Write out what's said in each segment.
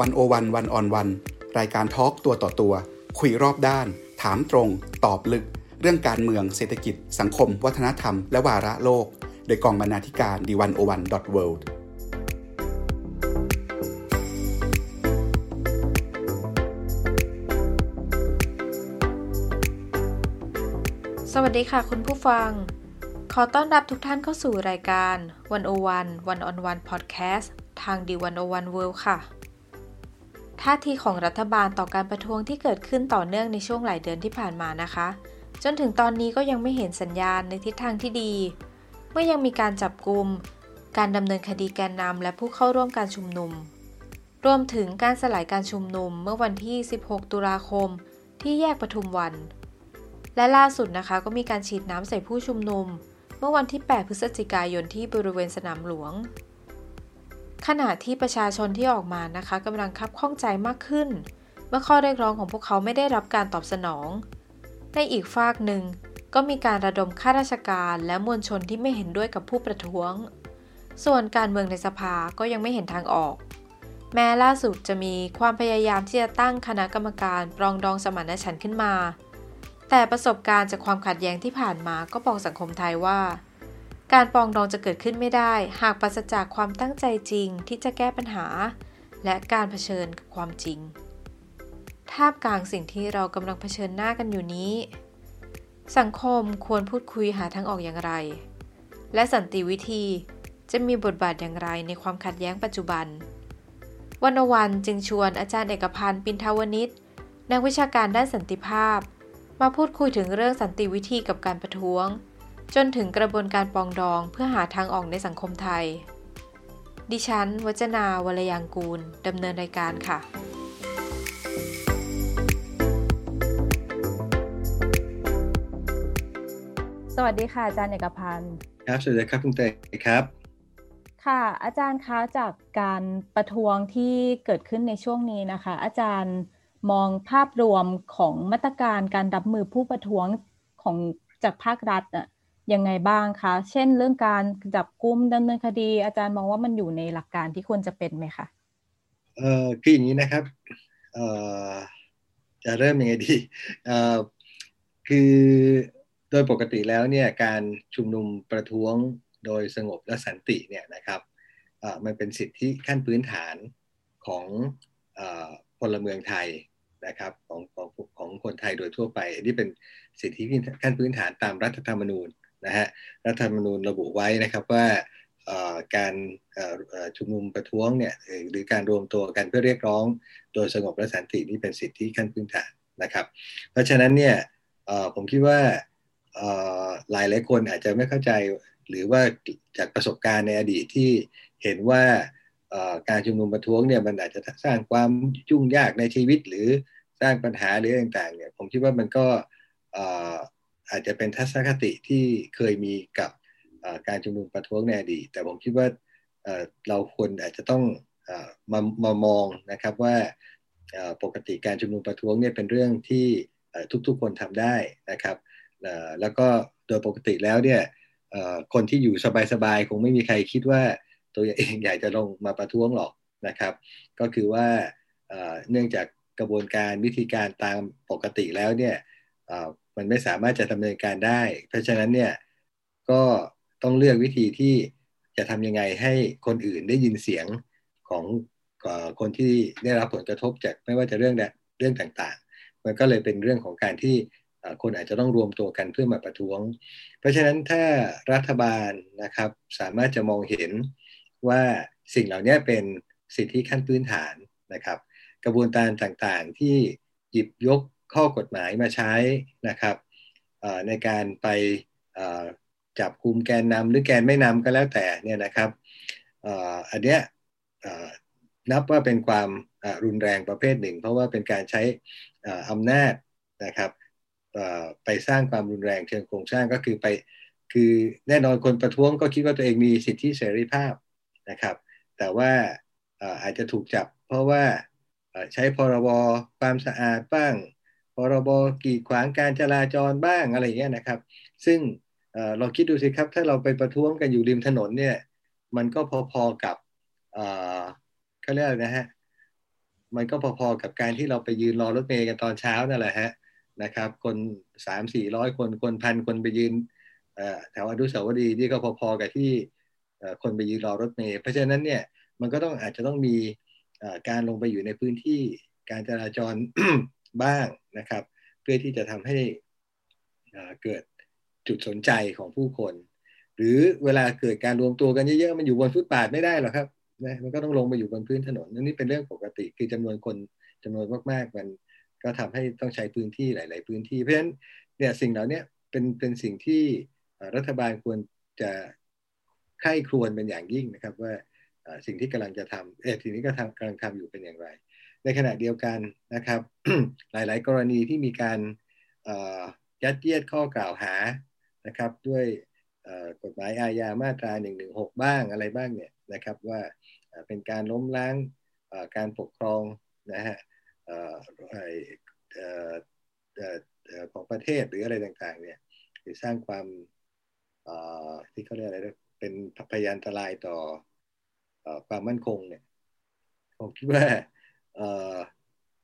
วันโอวันวันออนวันรายการทอล์กตัวต่อตัว คุยรอบด้าน ถามตรง ตอบลึก เรื่องการเมืองเศรษฐกิจ สังคม วัฒนธรรม และวาระโลก โดยกองบรรณาธิการดีวันโอวันดอทเวิลด์สวัสดีค่ะคุณผู้ฟัง ขอต้อนรับทุกท่านเข้าสู่รายการ101 One on One Podcast ทางดีวันโอวันเวิลด์ค่ะ ท่าทีของรัฐบาลต่อการประท้วงที่เกิดขึ้นต่อเนื่องในช่วงหลายเดือนที่ผ่านมานะคะ จนถึงตอนนี้ก็ยังไม่เห็นสัญญาณในทิศทางที่ดี เมื่อยังมีการจับกลุ่มการดำเนินคดีแกนนำและผู้เข้าร่วมการชุมนุม รวมถึงการสลายการชุมนุมเมื่อวันที่ 16 ตุลาคม ที่แยกปทุมวัน และล่าสุดนะคะก็มีการฉีดน้ำใส่ผู้ชุมนุม เมื่อวันที่ 8 พฤศจิกายนที่บริเวณสนามหลวง ขณะที่ประชาชนที่ออกมานะคะกำลังคับข้องใจมากขึ้น เมื่อข้อเรียกร้องของพวกเขาไม่ได้รับการตอบสนอง ในอีกฝากหนึ่งก็มีการระดมข้าราชการและมวลชนที่ไม่เห็นด้วยกับผู้ประท้วง ส่วนการเมืองในสภาก็ยังไม่เห็นทางออก แม้ล่าสุดจะมีความพยายามที่จะตั้งคณะกรรมการปรองดองสมานฉันท์ขึ้นมา แต่ประสบการณ์จากความขัดแย้งที่ผ่านมาก็บอกสังคมไทยว่า การปองดองจะเกิดขึ้นไม่ได้ หากปราศจากความตั้งใจจริงที่จะแก้ปัญหา และการเผชิญกับความจริง ท่ามกลางสิ่งที่เรากำลังเผชิญหน้ากันอยู่นี้ สังคมควรพูดคุยหาทางออกอย่างไร และสันติวิธีจะมีบทบาทอย่างไรในความขัดแย้งปัจจุบัน วันวันจึงชวนอาจารย์เอกพันธ์ปินทาวนิชนักวิชาการด้านสันติภาพ มาพูดคุยถึงเรื่องสันติวิธีกับการประท้วง จนถึงกระบวนการปรองดองเพื่อหาทางออกในสังคมไทย ดิฉันวจนาวรยางกูล ดำเนินรายการค่ะสวัสดีค่ะอาจารย์เอกพันธ์ครับสวัสดีครับคุณเตยครับ ค่ะอาจารย์คะจากการประท้วงที่เกิดขึ้นในช่วงนี้นะคะ อาจารย์มองภาพรวมของมาตรการการรับมือผู้ประท้วงของจากภาครัฐอะ ยังไงบ้างคะ เช่นเรื่องการจับกุมดำเนินคดี อาจารย์มองว่ามันอยู่ในหลักการที่ควรจะเป็นไหมคะเออคืออย่างนี้นะครับเออจะเริ่มยังไงดีเออคือโดยปกติแล้วเนี่ยการชุมนุมประท้วงโดยสงบและสันติเนี่ยนะครับเออมันเป็นสิทธิขั้นพื้นฐานของเออพลเมืองไทยนะครับของของของคนไทยโดยทั่วไป อันนี้เป็นสิทธิขั้นพื้นฐานตามรัฐธรรมนูญ นะฮะรัฐธรรมนูญระบุไว้นะครับว่าการชุมนุมประท้วงเนี่ยหรือการรวมตัวกันเพื่อเรียกร้อง โดยสงบและสันตินี่เป็นสิทธิขั้นพื้นฐานนะครับ เพราะฉะนั้นเนี่ยผมคิดว่าหลายหลายคนอาจจะไม่เข้าใจหรือว่าจากประสบการณ์ในอดีตที่เห็นว่าการชุมนุมประท้วงเนี่ยมันอาจจะสร้างความยุ่งยากในชีวิตหรือสร้างปัญหาหรือต่างๆเนี่ยผมคิดว่ามันก็ อาจจะเป็นทัศนคติที่เคยมีกับการชุมนุมประท้วงในอดีตแต่ผมคิดว่าเราควรอาจจะต้องมามามองนะครับว่าปกติการชุมนุมประท้วงเนี่ยเป็นเรื่องที่ทุกๆคนทำได้นะครับแล้วก็โดยปกติแล้วเนี่ยคนที่อยู่สบายๆคงไม่มีใครคิดว่าตัวเองอยากจะลงมาประท้วงหรอกนะครับ ก็คือว่าเนื่องจากกระบวนการวิธีการตามปกติแล้วเนี่ย มันไม่สามารถจะดำเนินการได้ เพราะฉะนั้นเนี่ยก็ต้องเลือกวิธีที่จะทำยังไงให้คนอื่นได้ยินเสียงของคนที่ได้รับผลกระทบจากไม่ว่าจะเรื่องเรื่องต่างๆ มันก็เลยเป็นเรื่องของการที่คนอาจจะต้องรวมตัวกันเพื่อมาประท้วง เพราะฉะนั้นถ้ารัฐบาลนะครับสามารถจะมองเห็นว่าสิ่งเหล่านี้เป็นสิทธิขั้นพื้นฐานนะครับ กระบวนการต่างๆที่หยิบยก ข้อกฎหมายมาใช้นะครับในการไปจับคุมแกนนำหรือแกนไม่นำก็แล้วแต่เนี่ยนะครับอันเนี้ยนับว่าเป็นความรุนแรงประเภทหนึ่ง เพราะว่าเป็นการใช้อำนาจนะครับไปสร้างความรุนแรงเชิงโครงสร้างก็คือไปคือแน่นอนคนประท้วงก็คิดว่าตัวเองมีสิทธิเสรีภาพนะครับ แต่ว่าอาจจะถูกจับ เพราะว่าใช้พรบความสะอาดบ้าง รบกีดขวางการจราจรบ้างอะไรเงี้ยนะครับ ซึ่งเราคิดดูสิครับถ้าเราไปประท้วงกันอยู่ริมถนนเนี่ย มันก็พอๆกับเขาเรียกนะฮะมันก็พอๆกับการที่เราไปยืนรอรถเมย์กันตอนเช้านั่นแหละฮะนะครับ คนสามสี่ร้อยคนคนพันคนไปยืนแถวอนุสาวรีย์ที่ก็พอๆกับที่คนไปยืนรอรถเมย์เพราะฉะนั้นเนี่ยมันก็ต้องอาจจะต้องมีการลงไปอยู่ในพื้นที่การจราจร บ้างนะครับ เพื่อที่จะทำให้เกิดจุดสนใจของผู้คน หรือเวลาเกิดการรวมตัวกันเยอะๆมันอยู่บนฟุตบาทไม่ได้หรอกครับนะมันก็ต้องลงมาอยู่บนพื้นถนนนี่เป็นเรื่องปกติ คือจำนวนคนจำนวนมากๆมันก็ทำให้ต้องใช้พื้นที่หลาย ๆ พื้นที่เพราะฉะนั้นเนี่ยสิ่งเหล่านี้เป็นเป็นสิ่งที่รัฐบาลควรจะใคร่ครวญเป็นอย่างยิ่งนะครับว่าสิ่งที่กำลังจะทำเออสิ่งที่ก็ทำกำลังทำอยู่เป็นอย่างไร ในขณะเดียวกันนะครับ หลาย ๆ กรณีที่มีการยัดเยียดข้อกล่าวหานะครับด้วยกฎหมายอาญามาตรา 116 บ้างอะไรบ้างเนี่ยนะครับว่าเป็นการล้มล้างการปกครองนะฮะของประเทศหรืออะไรต่างๆเนี่ยหรือสร้างความที่เขาเรียกอะไรเป็นพยานอันตรายต่อความมั่นคงเนี่ยผมคิดว่า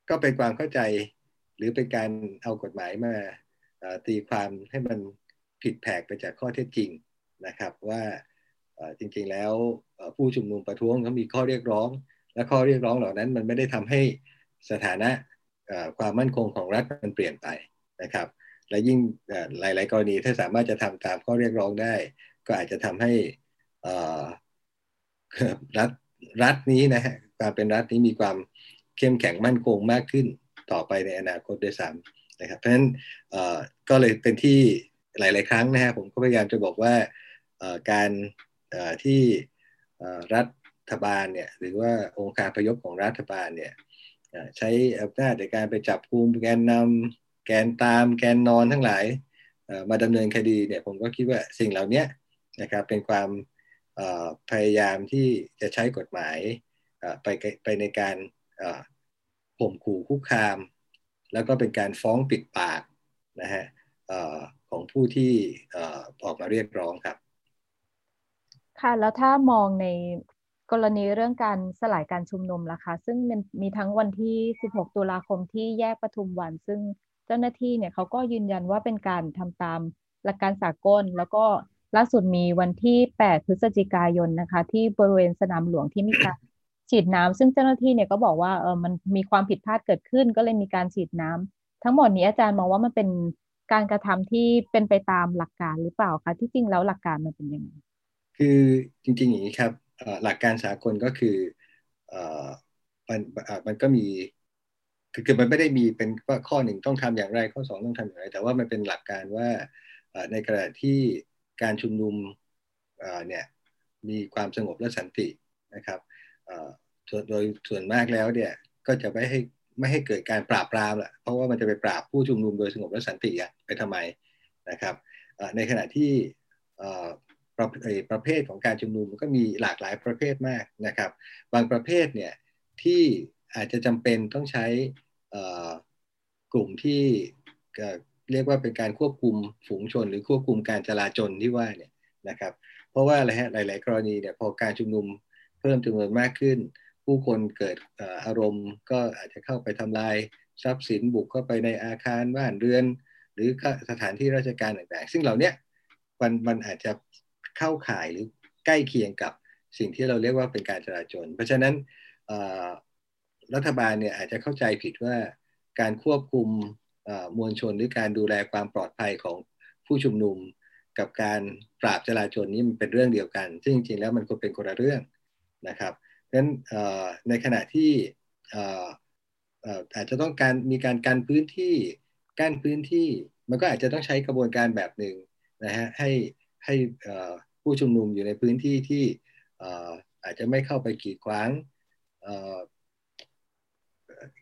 ก็เป็นความเข้าใจ หรือเป็นการเอากฎหมายมาตีความให้มันผิดแผกไปจากข้อเท็จจริงนะครับว่าจริงๆแล้วผู้ชุมนุมประท้วงเขามีข้อเรียกร้อง และข้อเรียกร้องเหล่านั้น มันไม่ได้ทำให้สถานะความมั่นคงของรัฐมันเปลี่ยนไปนะครับ และยิ่งหลาย ๆ กรณีถ้าสามารถจะทำตามข้อเรียกร้องได้ ก็อาจจะทำให้รัฐรัฐนี้นะฮะการเป็นรัฐนี้มีความ เข้มแข็งมั่นคงมากขึ้นต่อไปในอนาคตด้วยซ้ำนะครับ เพราะฉะนั้นก็เลยเป็นที่หลาย ๆ ครั้งนะฮะผมก็พยายามจะบอกว่าการที่รัฐบาลเนี่ยหรือว่าองค์การพยพของรัฐบาลเนี่ยใช้อำนาจในการไปจับกุมแกนนำแกนตาม แกนนอนทั้งหลายมาดำเนินคดีเนี่ยผมก็คิดว่าสิ่งเหล่านี้นะครับเป็นความพยายามที่จะใช้กฎหมายไปไปในการ ข่มขู่คุกคาม แล้วก็เป็นการฟ้องปิดปากนะฮะของผู้ที่ออกมาเรียกร้องครับ ค่ะ แล้วถ้ามองในกรณีเรื่องการสลายการชุมนุมล่ะคะ ซึ่งมันมีทั้งวันที่ 16 ตุลาคมที่แยกปทุมวัน ซึ่งเจ้าหน้าที่เนี่ยเขาก็ยืนยันว่าเป็นการทำตามหลักการสากล แล้วก็ล่าสุดมีวันที่ 8 พฤศจิกายนนะคะ ที่บริเวณสนามหลวงที่มีการ ฉีดน้ำซึ่งเจ้าหน้าที่เนี่ยก็บอกว่าเออมันมีความผิดพลาดเกิดขึ้น ก็เลยมีการฉีดน้ำทั้งหมดนี้อาจารย์มองว่ามันเป็นการกระทำที่เป็นไปตามหลักการหรือเปล่าคะที่จริงแล้วหลักการมันเป็นยังไงคือจริงๆอย่างนี้ครับหลักการสากลก็คือมันมันก็มีคือมันไม่ได้มีเป็นว่าข้อหนึ่งต้องทำอย่างไรข้อสองต้องทำอย่างไร แต่ว่ามันเป็นหลักการว่าในขณะที่การชุมนุมเนี่ยมีความสงบและสันตินะครับ โดยส่วนมากแล้วเนี่ยก็จะไม่ให้ไม่ให้เกิดการปราบปรามแหละเพราะว่ามันจะไปปราบผู้ชุมนุมโดยสงบและสันติอะไปทำไมนะครับในขณะที่ประประเภทของการชุมนุมก็มีหลากหลายประเภทมากนะครับ บางประเภทเนี่ยที่อาจจะจำเป็นต้องใช้กลุ่มที่เรียกว่าเป็นการควบคุมฝูงชน หรือควบคุมการจราจรที่ว่าเนี่ยนะครับ เพราะว่าอะไรฮะหลาย ๆ กรณีเนี่ยพอการชุมนุมเพิ่มจำนวนมากขึ้น ผู้คนเกิดอารมณ์ ก็อาจจะเข้าไปทำลายทรัพย์สินบุกเข้าไปในอาคารบ้านเรือน หรือสถานที่ราชการต่างๆ ซึ่งเหล่านี้มันมันอาจจะเข้าข่ายหรือใกล้เคียงกับสิ่งที่เราเรียกว่าเป็นการจราจร เพราะฉะนั้นรัฐบาลเนี่ยอาจจะเข้าใจผิดว่าการควบคุมมวลชนหรือการดูแลความปลอดภัยของผู้ชุมนุม กับการปราบจราจรนี้มันเป็นเรื่องเดียวกัน ซึ่งจริงๆแล้วมันควรเป็นคนละเรื่องนะครับ นั้นในขณะที่อาจจะต้องการมีการกันพื้นที่กั้นพื้นที่ มันก็อาจจะต้องใช้กระบวนการแบบหนึ่งนะฮะให้ให้ผู้ชุมนุมอยู่ในพื้นที่ที่อาจจะไม่เข้าไปกีดขวาง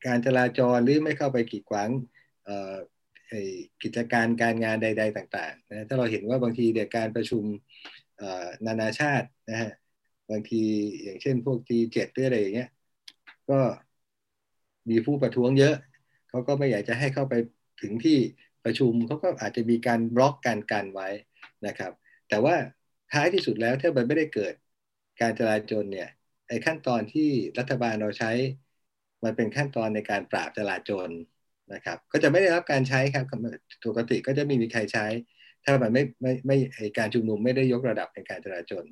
การจราจรหรือไม่เข้าไปกีดขวางกิจการการงานใด ๆ ต่างๆนะถ้าเราเห็นว่าบางทีเดี๋ยวการประชุมนานาชาตินะฮะ บางทีอย่างเช่น พวก G7 หรืออะไรอย่างเงี้ย ก็มีผู้ประท้วงเยอะ เขาก็ไม่อยากจะให้เข้าไปถึงที่ประชุมเขาก็อาจจะมีการบล็อกการกันไว้นะครับ แต่ว่าท้ายที่สุดแล้วถ้ามันไม่ได้เกิดการจราจรเนี่ยไอ้ขั้นตอนที่รัฐบาลเราใช้ มันเป็นขั้นตอนในการปราบจราจรนะครับ ก็จะไม่ได้รับการใช้ครับปกติก็จะไม่มีใครใช้ ถ้ามันไม่ไม่ไม่การชุมนุมไม่ได้ยกระดับในการจราจร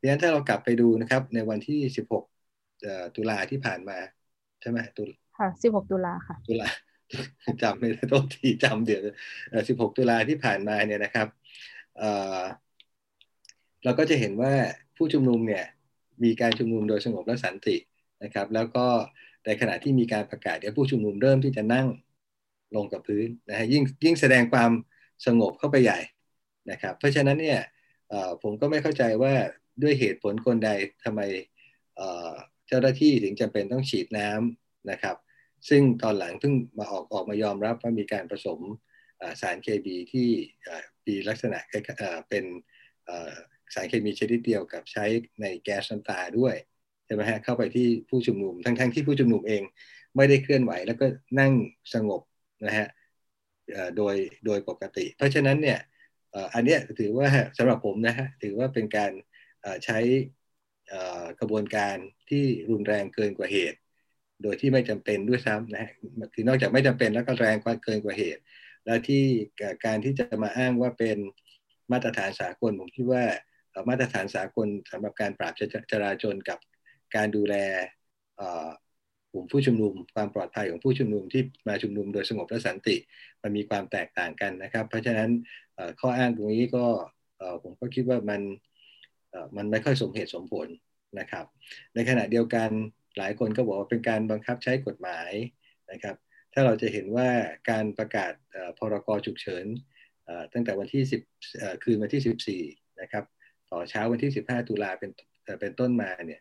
ดังนั้นถ้าเรากลับไปดูนะครับ ในวันที่ 16 ตุลาที่ผ่านมาใช่ไหมตุลาค่ะ 16 ตุลาค่ะ ตุลาจำไม่ได้ต้นทีจำเดี๋ยว 16 ตุลาที่ผ่านมาเนี่ยนะครับเราก็จะเห็นว่าผู้ชุมนุมเนี่ยมีการชุมนุมโดยสงบและสันตินะครับ แล้วก็ในขณะที่มีการประกาศเนี่ยผู้ชุมนุมเริ่มที่จะนั่งลงกับพื้นนะฮะยิ่งยิ่งแสดงความ สงบเข้าไปใหญ่นะครับ เพราะฉะนั้นเนี่ยผมก็ไม่เข้าใจว่าด้วยเหตุผลคนใดทำไมเจ้าหน้าที่ถึงจำเป็นต้องฉีดน้ำนะครับ ซึ่งตอนหลังเพิ่งมาออกออกมายอมรับว่ามีการผสมสารเคมีที่มีลักษณะเป็นสารเคมีชนิดเดียวกับใช้ในแก๊สน้ำตาด้วยใช่ไหมฮะเข้าไปที่ผู้ชุมนุมทั้งๆทที่ผู้ชุมนุมเอง ไม่ได้เคลื่อนไหวแล้วก็นั่งสงบนะฮะ โดยโดยปกติ เพราะฉะนั้นเนี่ยอันนี้ถือว่าสำหรับผมนะฮะถือว่าเป็นการใช้กระบวนการที่รุนแรงเกินกว่าเหตุ โดยที่ไม่จำเป็นด้วยซ้ำนะฮะคือนอกจากไม่จำเป็นแล้วก็แรงกว่าเกินกว่าเหตุ และที่การที่จะมาอ้างว่าเป็นมาตรฐานสากลผมคิดว่ามาตรฐานสากลสำหรับการปราบจราจรกับการดูแล ลุ่มผู้ชุมนุม ความปลอดภัยของผู้ชุมนุมที่มาชุมนุมโดยสงบและสันติ มันมีความแตกต่างกันนะครับ เพราะฉะนั้นข้ออ้างตรงนี้ก็ผมก็คิดว่ามันมันไม่ค่อยสมเหตุสมผลนะครับ ในขณะเดียวกันหลายคนก็บอกว่าเป็นการบังคับใช้กฎหมายนะครับ ถ้าเราจะเห็นว่าการประกาศพรกฉุกเฉินตั้งแต่วันที่ 10 คืนวันที่ 14 นะครับ ต่อเช้าวันที่ 15 ตุลาเป็นเป็นต้นมาเนี่ย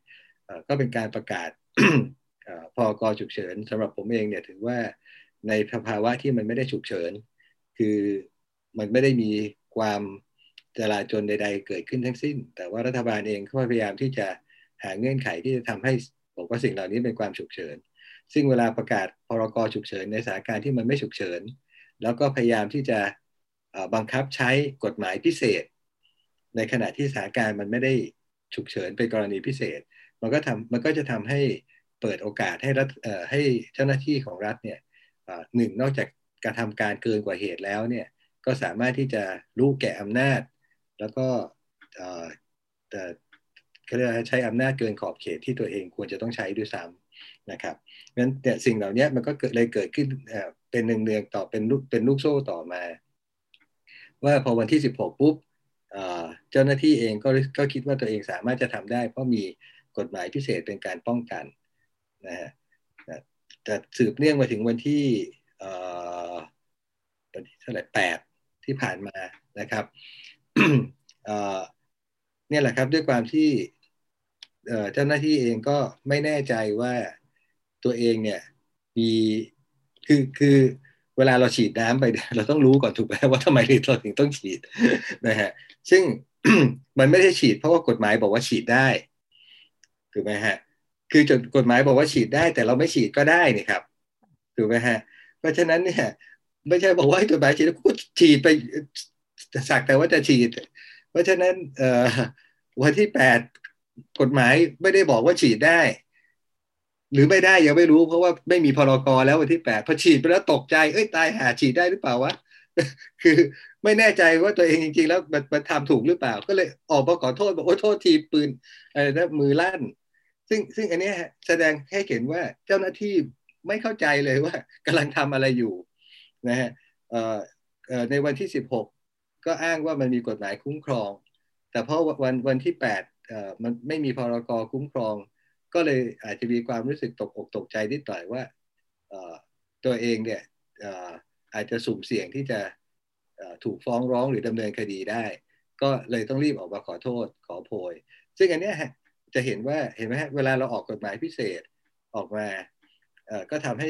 ก็เป็นการประกาศ พอกฉุกเฉินสำหรับผมเองเนี่ยถือว่าในสภาวะที่มันไม่ได้ฉุกเฉิน คือมันไม่ได้มีความจลาจลใด ๆ เกิดขึ้นทั้งสิ้น แต่ว่ารัฐบาลเองก็พยายามที่จะหาเงื่อนไขที่จะทำให้บอกว่าสิ่งเหล่านี้เป็นความฉุกเฉิน ซึ่งเวลาประกาศพรกฉุกเฉินในสถานการณ์ที่มันไม่ฉุกเฉิน แล้วก็พยายามที่จะบังคับใช้กฎหมายพิเศษ ในขณะที่สถานการณ์มันไม่ได้ฉุกเฉินเป็นกรณีพิเศษ มันก็ทำมันก็จะทำให้ เปิดโอกาสให้รัฐให้เจ้าหน้าที่ของรัฐเนี่ยหนึ่งนอกจากการทำการเกินกว่าเหตุแล้วเนี่ยก็สามารถที่จะรู้แก่อำนาจ แล้วก็แต่เขาเรียกใช้อำนาจเกินขอบเขตที่ตัวเองควรจะต้องใช้ด้วยซ้ำนะครับงั้นแต่สิ่งเหล่านี้มันก็เกิดเลยเกิดขึ้นเป็นเนืองต่อเป็นลูกเป็นลูกโซ่ต่อมา ว่าพอวันที่ 16 ปุ๊บเจ้าหน้าที่เองก็ก็คิดว่าตัวเองสามารถจะทำได้ เพราะมีกฎหมายพิเศษเป็นการป้องกัน นะฮะแต่สืบเนื่องมาถึงวันที่วันที่เท่าไหร่แปดที่ผ่านมานะครับเนี่ยแหละครับด้วยความที่เจ้าหน้าที่เองก็ไม่แน่ใจว่าตัวเองเนี่ยมีคือคือเวลาเราฉีดน้ำไปเราต้องรู้ก่อนถูกไหมว่าทำไมเราถึงต้องฉีดนะฮะซึ่งมันไม่ได้ฉีดเพราะว่ากฎหมายบอกว่าฉีดได้ถูกไหมฮะ คือจดกฎหมายบอกว่าฉีดได้ แต่เราไม่ฉีดก็ได้นี่ครับถูกไหมฮะ เพราะฉะนั้นเนี่ยไม่ใช่บอกว่าให้กฎหมายฉีดแล้วก็ฉีดไปสักแต่ว่าจะฉีด เพราะฉะนั้นเอ่อวันที่แปดกฎหมายไม่ได้บอกว่าฉีดได้ หรือไม่ได้ยังไม่รู้ เพราะว่าไม่มีพรกรแล้ววันที่แปดพอฉีดไปแล้วตกใจเอ้ยตายหาฉีดได้หรือเปล่าวะคือไม่แน่ใจว่าตัวเองจริงๆ แล้วมันมันทำถูกหรือเปล่า ก็เลยออกมาขอโทษบอกโอ้โทษทีปืนอะไรนะมือลั่น ซึ่งซึ่งอันนี้แสดงให้เห็นว่าเจ้าหน้าที่ไม่เข้าใจเลยว่ากำลังทำอะไรอยู่นะฮะในวันที่ 16 ก็อ้างว่ามันมีกฎหมายคุ้มครอง แต่เพราะวันวันที่8มันไม่มีพรกคุ้มครอง ก็เลยอาจจะมีความรู้สึกตกอกตกใจนิดหน่อยว่าตัวเองเนี่ยอาจจะสุ่มเสี่ยงที่จะถูกฟ้องร้องหรือดำเนินคดีได้ ก็เลยต้องรีบออกมาขอโทษขอโพย ซึ่งอันนี้ จะเห็นว่าเห็นไหมเวลาเราออกกฎหมายพิเศษออกมาก็ทำให้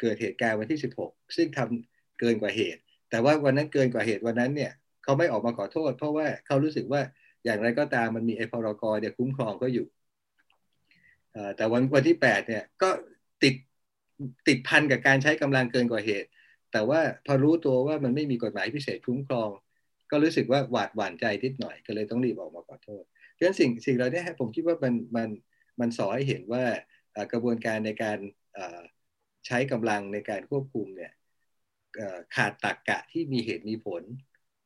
เกิดเหตุการณ์วันที่ 16 ซึ่งทำเกินกว่าเหตุ แต่ว่าวันนั้นเกินกว่าเหตุวันนั้นเนี่ยเขาไม่ออกมาขอโทษ เพราะว่าเขารู้สึกว่าอย่างไรก็ตามมันมีไอพรกรเนี่ยคุ้มครองก็อยู่แต่วันวันที่ 8 เนี่ยก็ติดติดพันกับการใช้กำลังเกินกว่าเหตุ แต่ว่าพอรู้ตัวว่ามันไม่มีกฎหมายพิเศษคุ้มครอง ก็รู้สึกว่าหวาดหวั่นใจนิดหน่อยก็เลยต้องรีบออกมาขอโทษ ฉะนั้นสิ่งสิ่งเหล่านี้ผมคิดว่ามันมันมันสอนให้เห็นว่ากระบวนการในการใช้กำลังในการควบคุมเนี่ยขาดตรกกะที่มีเหตุมีผล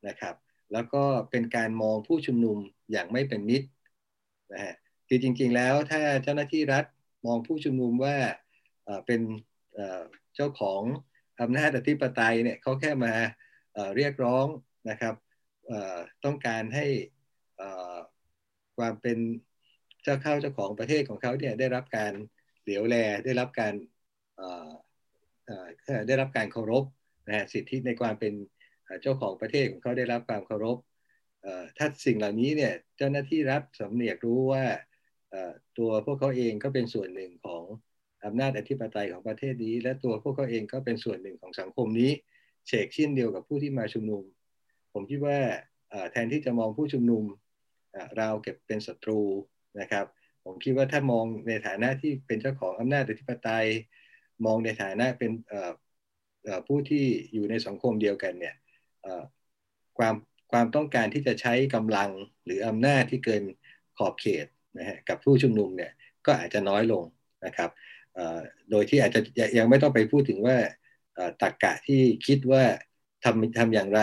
นะครับ แล้วก็เป็นการมองผู้ชุมนุมอย่างไม่เป็นมิตรนะฮะคือจริง ๆ แล้วถ้าเจ้าหน้าที่รัฐมองผู้ชุมนุมว่าเป็นเจ้าของอำนาจอธิปไตยเนี่ยเขาแค่มาเรียกร้องนะครับต้องการให้ ความเป็นเจ้าเข้าเจ้าของประเทศของเขาเนี่ยได้รับการเหลียวแลได้รับการได้รับการเคารพนะสิทธิในความเป็นเจ้าของประเทศของเขาได้รับความเคารพถ้าสิ่งเหล่านี้เนี่ยเจ้าหน้าที่รัฐสำเนียกรู้ว่าตัวพวกเขาเองก็เป็นส่วนหนึ่งของอำนาจอธิปไตยของประเทศนี้ และตัวพวกเขาเองก็เป็นส่วนหนึ่งของสังคมนี้เฉกเช่นเดียวกับผู้ที่มาชุมนุม ผมคิดว่าแทนที่จะมองผู้ชุมนุม เราเก็บเป็นศัตรูนะครับ ผมคิดว่าถ้ามองในฐานะที่เป็นเจ้าของอำนาจอธิปไตย มองในฐานะเป็นผู้ที่อยู่ในสังคมเดียวกันเนี่ยความความต้องการที่จะใช้กำลังหรืออำนาจที่เกินขอบเขตนะฮะกับผู้ชุมนุมเนี่ยก็อาจจะน้อยลงนะครับโดยที่อาจจะยังไม่ต้องไปพูดถึงว่าตักกะที่คิดว่าทำทำอย่างไร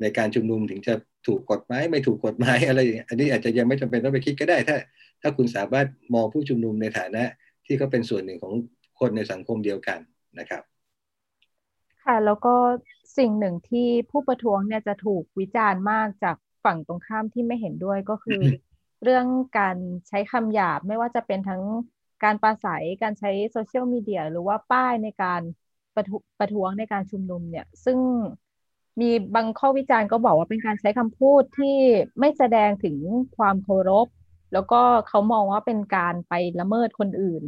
ในการชุมนุมถึงจะ ถูกกฎหมายไม่ถูกกฎหมายอะไรอันนี้อาจจะยังไม่จำเป็นต้องไปคิดก็ได้ถ้า ถ้าคุณสามารถมองผู้ชุมนุมในฐานะที่เขาเป็นส่วนหนึ่งของคนในสังคมเดียวกันนะครับ ค่ะแล้วก็สิ่งหนึ่งที่ผู้ประท้วงเนี่ยจะถูกวิจารณ์มากจากฝั่งตรงข้ามที่ไม่เห็นด้วยก็คือ เรื่องการใช้คำหยาบไม่ว่าจะเป็นทั้งการปราศัยการใช้โซเชียลมีเดียหรือว่าป้ายในการประประท้วงในการชุมนุมเนี่ย ซึ่ง มีบางข้อวิจารณ์ก็บอกว่าเป็นการใช้คำพูดที่ไม่แสดงถึงความเคารพ แล้วก็เขามองว่าเป็นการไปละเมิดคนอื่น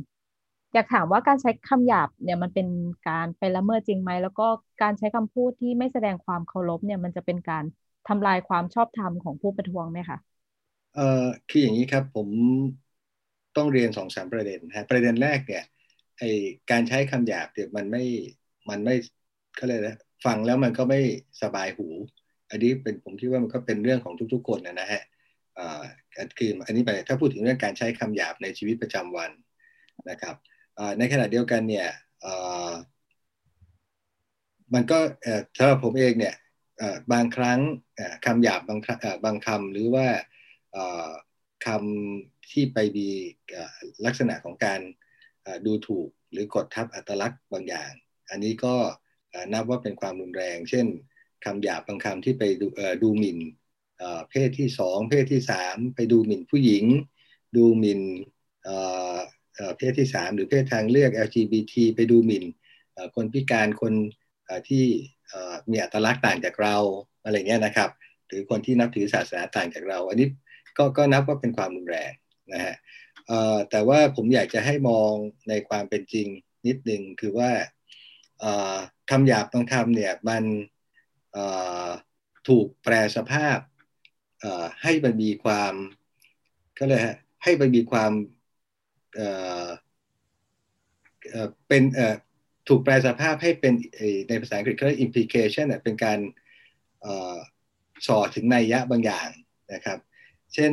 อยากถามว่าการใช้คำหยาบเนี่ยมันเป็นการไปละเมิดจริงไหม แล้วก็การใช้คำพูดที่ไม่แสดงความเคารพเนี่ยมันจะเป็นการทำลายความชอบธรรมของผู้ประท้วงไหมคะเอ่อคืออย่างนี้ครับผมต้องเรียนสองสามประเด็นฮะประเด็นแรกเนี่ยไอการใช้คำหยาบเนี่ยมันไม่มันไม่ก็เลยนะ ฟังแล้วมันก็ไม่สบายหู อันนี้เป็นผมคิดว่ามันก็เป็นเรื่องของทุกๆคนนะฮะคืออันนี้ไปถ้าพูดถึงเรื่องการใช้คำหยาบในชีวิตประจำวันนะครับในขณะเดียวกันเนี่ยมันก็สำหรับผมเองเนี่ยบางครั้งคำหยาบบางบางคำหรือว่าคำที่ไปมีลักษณะของการดูถูกหรือกดทับอัตลักษณ์บางอย่าง อันนี้ก็ นับว่าเป็นความรุนแรง เช่นคำหยาบบางคำที่ไปดูดูหมิ่นเพศที่สองเพศที่สามไปดูหมิ่นผู้หญิง ดูหมิ่นเพศที่3หรือเพศทางเลือก LGBT ไปดูหมิ่นคนพิการคนที่มีอัตลักษณ์ต่างจากเราอะไรเงี้ยนะครับ หรือคนที่นับถือศาสนาต่างจากเรา อันนี้ก็ก็นับว่าเป็นความรุนแรงนะฮะแต่ว่าผมอยากจะให้มองในความเป็นจริงนิดนึงคือว่า คำหยาบบางคำเนี่ยมันถูกแปลสภาพให้มันมีความก็เลยให้มันมีความเป็นถูกแปลสภาพให้เป็นในภาษาอังกฤษเขาเรียก implication เป็นการสอดถึงนัยยะบางอย่างนะครับ เช่น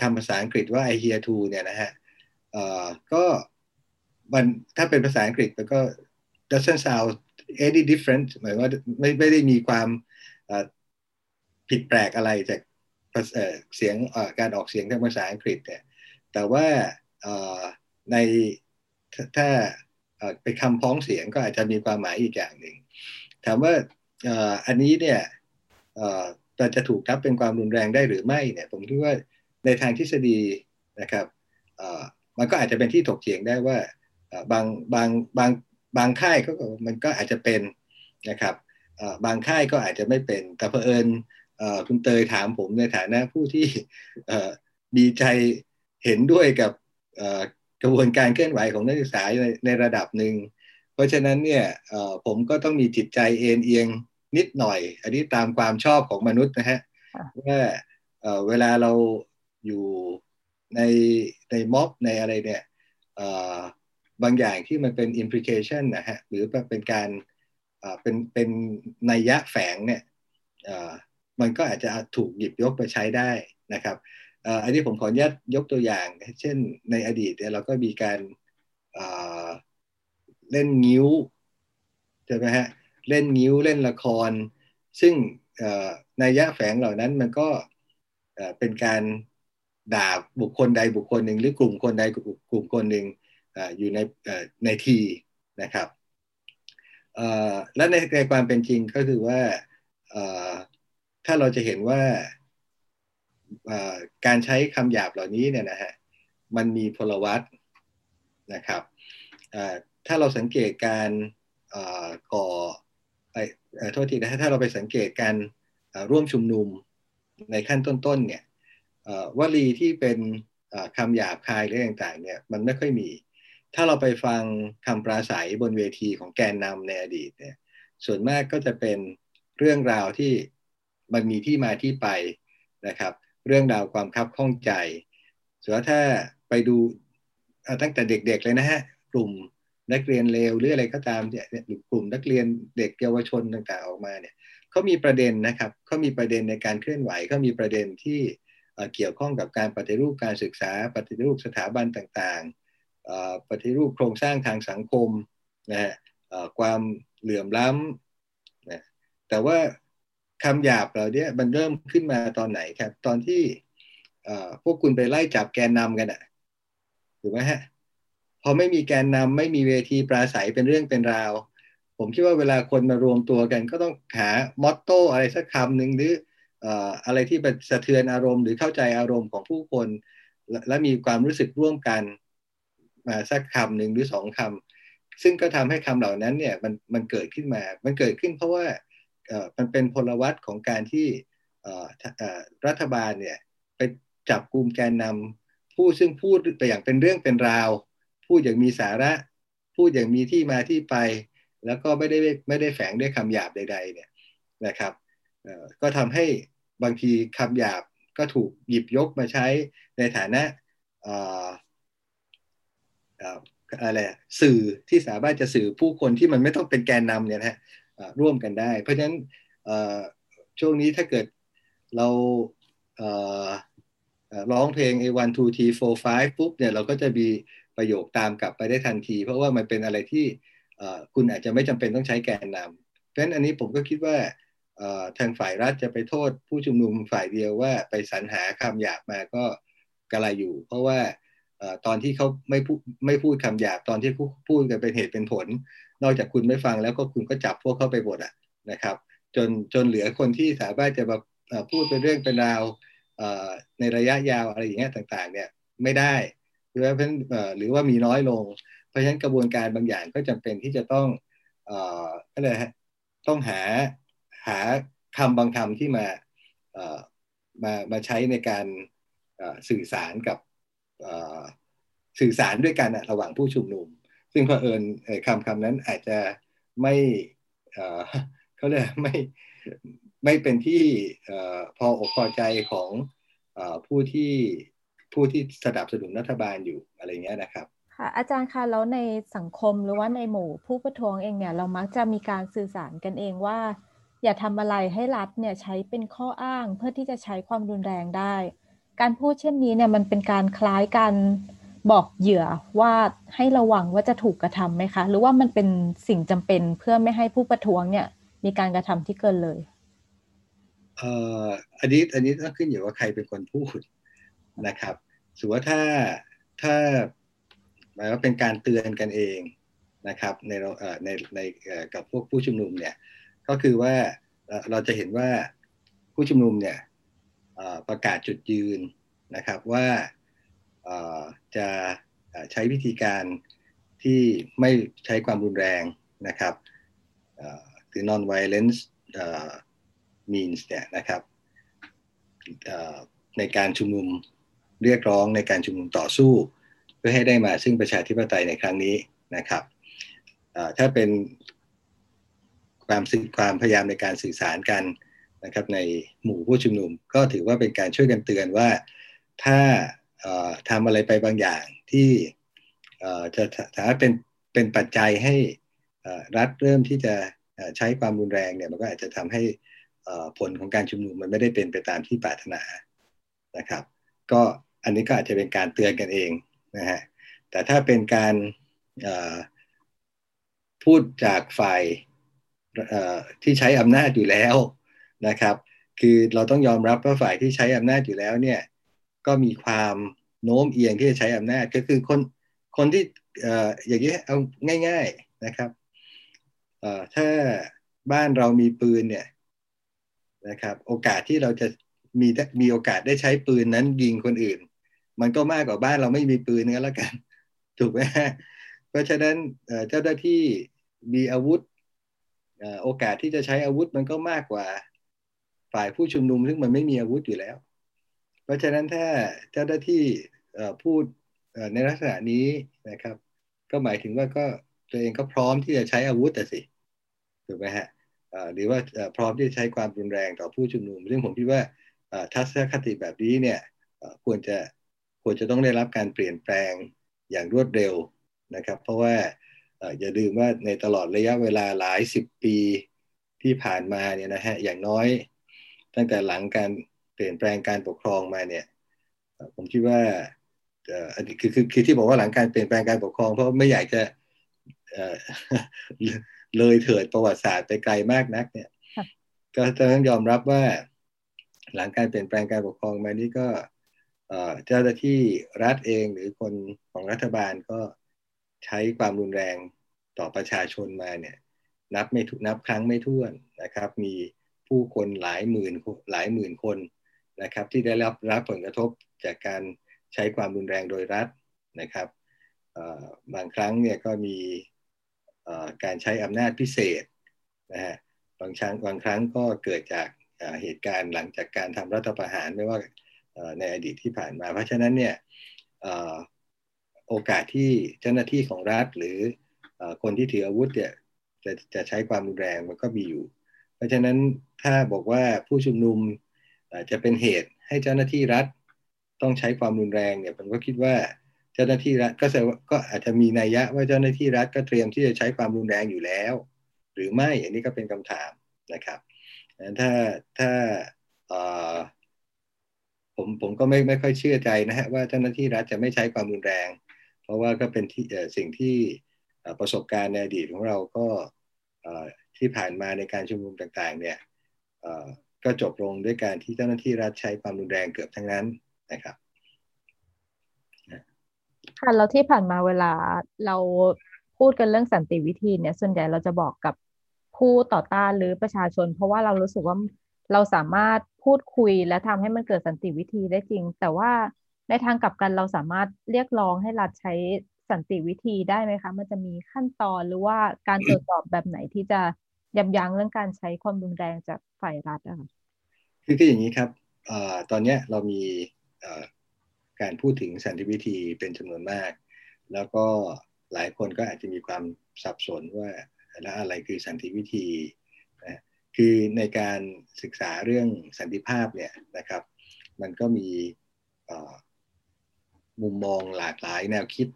คำภาษาอังกฤษว่า I hear to เนี่ยนะฮะก็ มันถ้าเป็นภาษาอังกฤษมันก็ doesn't sound any different หมายว่าไม่ไม่ได้มีความผิดแปลกอะไรจากเสียงการออกเสียงทางภาษาอังกฤษเนี่ยแต่ว่าในถ้าเป็นคำพ้องเสียงก็อาจจะมีความหมายอีกอย่างหนึ่งถามว่าอันนี้เนี่ยเราจะถูกทับเป็นความรุนแรงได้หรือไม่เนี่ยผมคิดว่าในทางทฤษฎีนะครับมันก็อาจจะเป็นที่ถกเถียงได้ว่า บางบางบางบางค่ายก็มันก็อาจจะเป็นนะครับบางค่ายก็อาจจะไม่เป็น แต่เพอเอิญคุณเตยถามผมในฐานะผู้ที่ดีใจเห็นด้วยกับกระบวนการเคลื่อนไหวของนักศึกษาในในระดับหนึ่ง เพราะฉะนั้นเนี่ยผมก็ต้องมีจิตใจเอ็นเอียงนิดหน่อย อันนี้ตามความชอบของมนุษย์นะฮะว่าเวลาเราอยู่ในในม็อบในอะไรเนี่ย บางอย่างที่มันเป็น implication นะฮะหรือเป็นการเป็นเป็นนัยยะแฝงเนี่ยมันก็อาจจะถูกหยิบยกไปใช้ได้นะครับอันนี้ผมขออนุญาตยกตัวอย่าง เช่นในอดีตเนี่ยเราก็มีการเล่นงิ้วใช่ไหมฮะเล่นงิ้วเล่นละคร ซึ่งในยะแฝงเหล่านั้นมันก็เป็นการด่าบุคคลใดบุคคลหนึ่งหรือกลุ่มคนใดกลุ่มคนหนึ่ง อยู่ในในทีนะครับและในในความเป็นจริงก็คือว่าถ้าเราจะเห็นว่าการใช้คำหยาบเหล่านี้เนี่ยนะฮะมันมีพลวัตนะครับถ้าเราสังเกตการก่อโทษทีนะถ้าเราไปสังเกตการร่วมชุมนุมในขั้นต้นๆเนี่ย วลีที่เป็นคำหยาบคายหรือต่างๆเนี่ยมันไม่ค่อยมี ถ้าเราไปฟังคำปราศัยบนเวทีของแกนนำในอดีตเนี่ย ส่วนมากก็จะเป็นเรื่องราวที่มันมีที่มาที่ไปนะครับ เรื่องราวความคับข้องใจส่วนถ้าไปดูตั้งแต่เด็กๆเลยนะฮะกลุ่มนักเรียนเลวหรืออะไรก็ตามเนี่ยกลุ่มนักเรียนเด็กเยาวชนต่างๆออกมาเนี่ยเขามีประเด็นนะครับเขามีประเด็นในการเคลื่อนไหวเขามีประเด็นที่เกี่ยวข้องกับการปฏิรูปการศึกษา ปฏิรูปสถาบันต่างๆ ปฏิรูปโครงสร้างทางสังคมนะฮะความเหลื่อมล้ำนะแต่ว่าคำหยาบเรานี่ยมันเริ่มขึ้นมาตอนไหนครับ ตอนที่พวกคุณไปไล่จับแกนนำกันอะถูกไหมฮะพอไม่มีแกนนำไม่มีเวทีปราศัยเป็นเรื่องเป็นราว ผมคิดว่าเวลาคนมารวมตัวกัน ก็ต้องหามอตโต้อะไรสักคำหนึ่งหรืออะไรที่สะเทือนอารมณ์ หรือเข้าใจอารมณ์ของผู้คน และมีความรู้สึกร่วมกัน มาสักคำหนึ่งหรือสองคำซึ่งก็ทำให้คำเหล่านั้นเนี่ยมันมันเกิดขึ้นมา มันเกิดขึ้นเพราะว่ามันเป็นพลวัตของการที่รัฐบาลเนี่ยไปจับกลุ่มแกนนำผู้ซึ่งพูดไปอย่างเป็นเรื่องเป็นราว พูดอย่างมีสาระ พูดอย่างมีที่มาที่ไป แล้วก็ไม่ได้ไม่ได้แฝงด้วยคำหยาบใด ๆ เนี่ยนะครับก็ทำให้บางทีคำหยาบก็ถูกหยิบยกมาใช้ในฐานะ อะไรสื่อที่สามารถจะสื่อผู้คนที่มันไม่ต้องเป็นแกนนำเนี่ยนะฮะร่วมกันได้ เพราะฉะนั้นช่วงนี้ถ้าเกิดเราร้องเพลง A 1 2 T 4 5ปุ๊บเนี่ยเราก็จะมีประโยคตามกลับไปได้ทันที เพราะว่ามันเป็นอะไรที่คุณอาจจะไม่จำเป็นต้องใช้แกนนำเพราะฉะนั้นอันนี้ผมก็คิดว่าทางฝ่ายรัฐจะไปโทษผู้ชุมนุมฝ่ายเดียวว่าไปสรรหาคำหยาบมาก็กระไรอยู่ เพราะว่า ตอนที่เขาไม่พูดไม่พูดคำหยาบตอนที่พูดกันเป็นเหตุเป็นผล นอกจากคุณไม่ฟังแล้วก็คุณก็จับพวกเขาไปหมดอะนะครับ จนจนเหลือคนที่สามารถจะมาพูดเป็นเรื่องเป็นราวในระยะยาวอะไรอย่างเงี้ยต่างๆเนี่ยไม่ได้หรือว่าเนหรือว่ามีน้อยลง เพราะฉะนั้นกระบวนการบางอย่างก็จำเป็นที่จะต้องก็เลยต้องหาหาคำบางคำที่มามามาใช้ในการสื่อสารกับ สื่อสารด้วยกันระหว่างผู้ชุมนุม ซึ่งเผอิญคำคำนั้นอาจจะไม่เขาเรียกไม่ไม่เป็นที่พออกพอใจของผู้ที่ผู้ที่สนับสนุนรัฐบาลอยู่อะไรเงี้ยนะครับค่ะอาจารย์คะแล้วในสังคมหรือว่าในหมู่ผู้ประท้วงเองเนี่ยเรามักจะมีการสื่อสารกันเองว่า อย่าทำอะไรให้รัฐเนี่ยใช้เป็นข้ออ้างเพื่อที่จะใช้ความรุนแรงได้ การพูดเช่นนี้เนี่ยมันเป็นการคล้ายกันบอกเหยื่อว่าให้ระวังว่าจะถูกกระทำไหมคะ หรือว่ามันเป็นสิ่งจำเป็นเพื่อไม่ให้ผู้ประท้วงเนี่ย มีการกระทำที่เกินเลยเอ่ออันนี้อันนี้ต้องขึ้นอยู่ว่าใครเป็นคนพูดนะครับสมมติว่าถ้าถ้าหมายว่าเป็นการเตือนกันเองนะครับในในในกับพวกผู้ชุมนุมเนี่ยก็คือว่าเราจะเห็นว่าผู้ชุมนุมเนี่ย ประกาศจุดยืนนะครับว่าจะใช้วิธีการที่ไม่ใช้ความรุนแรงนะครับคือ non violence means เนี่ยนะครับในการชุมนุมเรียกร้องในการชุมนุมต่อสู้ เพื่อให้ได้มาซึ่งประชาธิปไตยในครั้งนี้นะครับถ้าเป็นความความพยายามในการสื่อสารกัน นะครับในหมู่ผู้ชุมนุม ก็ถือว่าเป็นการช่วยกันเตือนว่าถ้าทำอะไรไปบางอย่างที่จะสามารถเป็นเป็นปัจจัยให้รัฐเริ่มที่จะใช้ความรุนแรงเนี่ยมันก็อาจจะทำให้ผลของการชุมนุมมันไม่ได้เป็นไปตามที่ปรารถนานะครับ ก็อันนี้ก็อาจจะเป็นการเตือนกันเองนะฮะแต่ถ้าเป็นการพูดจากฝ่ายที่ใช้อำนาจอยู่แล้ว นะครับ คือเราต้องยอมรับว่าฝ่ายที่ใช้อำนาจอยู่แล้วเนี่ยก็มีความโน้มเอียงที่จะใช้อำนาจก็คือคนคนที่อย่างนี้เอาง่าย ๆนะครับถ้าบ้านเรามีปืนเนี่ยนะครับ โอกาสที่เราจะมีมีโอกาสได้ใช้ปืนนั้นยิงคนอื่น มันก็มากกว่าบ้านเราไม่มีปืนงั้นแล้วกัน ถูกไหมเพราะฉะนั้นเจ้าหน้าที่มีอาวุธโอกาสที่จะใช้อาวุธมันก็มากกว่า ฝ่ายผู้ชุมนุมซึ่งมันไม่มีอาวุธอยู่แล้ว เพราะฉะนั้นถ้าเจ้าหน้าที่พูดในลักษณะนี้นะครับ ก็หมายถึงว่าก็ตัวเองก็พร้อมที่จะใช้อาวุธแต่สิถูกไหมฮะหรือว่าพร้อมที่จะใช้ความรุนแรงต่อผู้ชุมนุม ซึ่งผมคิดว่าทัศนคติแบบนี้เนี่ยควรจะควรจะต้องได้รับการเปลี่ยนแปลงอย่างรวดเร็วนะครับ เพราะว่าอย่าลืมว่าในตลอดระยะเวลาหลายสิบปีที่ผ่านมาเนี่ยนะฮะอย่างน้อย ตั้งแต่หลังการเปลี่ยนแปลงการปกครองมาเนี่ยผมคิดว่าคือคือคือที่บอกว่าหลังการเปลี่ยนแปลงการปกครองเพราะไม่อยากจะเลยเถิดประวัติศาสตร์ไปไกลมากนัก เนี่ย ก็ต้องยอมรับว่า หลังการเปลี่ยนแปลงการปกครองมานี้ก็เจ้าหน้าที่รัฐเองหรือคนของรัฐบาลก็ใช้ความรุนแรงต่อประชาชนมาเนี่ย นับไม่ถูกนับครั้งไม่ถ้วนนะครับ มี ผู้คนหลายหมื่นหลายหมื่นคนนะครับ ที่ได้รับรับผลกระทบจากการใช้ความรุนแรงโดยรัฐนะครับบางครั้งเนี่ยก็มีการใช้อำนาจพิเศษนะฮะบางครั้งบางครั้งก็เกิดจากเหตุการณ์หลังจากการทำรัฐประหารไม่ว่าในอดีตที่ผ่านมา เพราะฉะนั้นเนี่ยโอกาสที่เจ้าหน้าที่ของรัฐหรือคนที่ถืออาวุธเนี่ยจะจะใช้ความรุนแรงมันก็มีอยู่ เพราะฉะนั้นถ้าบอกว่าผู้ชุมนุมจะเป็นเหตุให้เจ้าหน้าที่รัฐต้องใช้ความรุนแรงเนี่ยผมก็คิดว่าเจ้าหน้าที่รัฐก็ก็อาจจะมีนัยยะว่าเจ้าหน้าที่รัฐก็เตรียมที่จะใช้ความรุนแรงอยู่แล้ว หรือไม่อันนี้ก็เป็นคำถามนะครับถ้าถ้าผมผมก็ไม่ไม่ค่อยเชื่อใจนะฮะว่าเจ้าหน้าที่รัฐจะไม่ใช้ความรุนแรง เพราะว่าก็เป็นที่สิ่งที่ประสบการณ์ในอดีตของเราก็ ที่ผ่านมาในการชุมนุมต่างๆเนี่ยก็จบลงด้วยการที่เจ้าหน้าที่รัฐใช้ความรุนแรงเกือบทั้งนั้นนะครับค่ะแล้วที่ผ่านมาเวลาเราพูดกันเรื่องสันติวิธีเนี่ยส่วนใหญ่เราจะบอกกับผู้ต่อต้านหรือประชาชน เพราะว่าเรารู้สึกว่าเราสามารถพูดคุยและทำให้มันเกิดสันติวิธีได้จริง แต่ว่าในทางกลับกันเราสามารถเรียกร้องให้รัฐใช้สันติวิธีได้ไหมคะ มันจะมีขั้นตอนหรือว่าการตรวจสอบแบบไหนที่จะ ยับยั้งเรื่องการใช้ความรุนแรงจากฝ่ายรัฐอะคะคือคืออย่างนี้ครับอตอนนี้เรามีการพูดถึงสันติวิธีเป็นจำนวนมาก แล้วก็หลายคนก็อาจจะมีความสับสนว่าแล้วอะไรคือสันติวิธีนะคือในการศึกษาเรื่องสันติภาพเนี่ยนะครับ มันก็มีมุมมองหลากหลายแนวคิด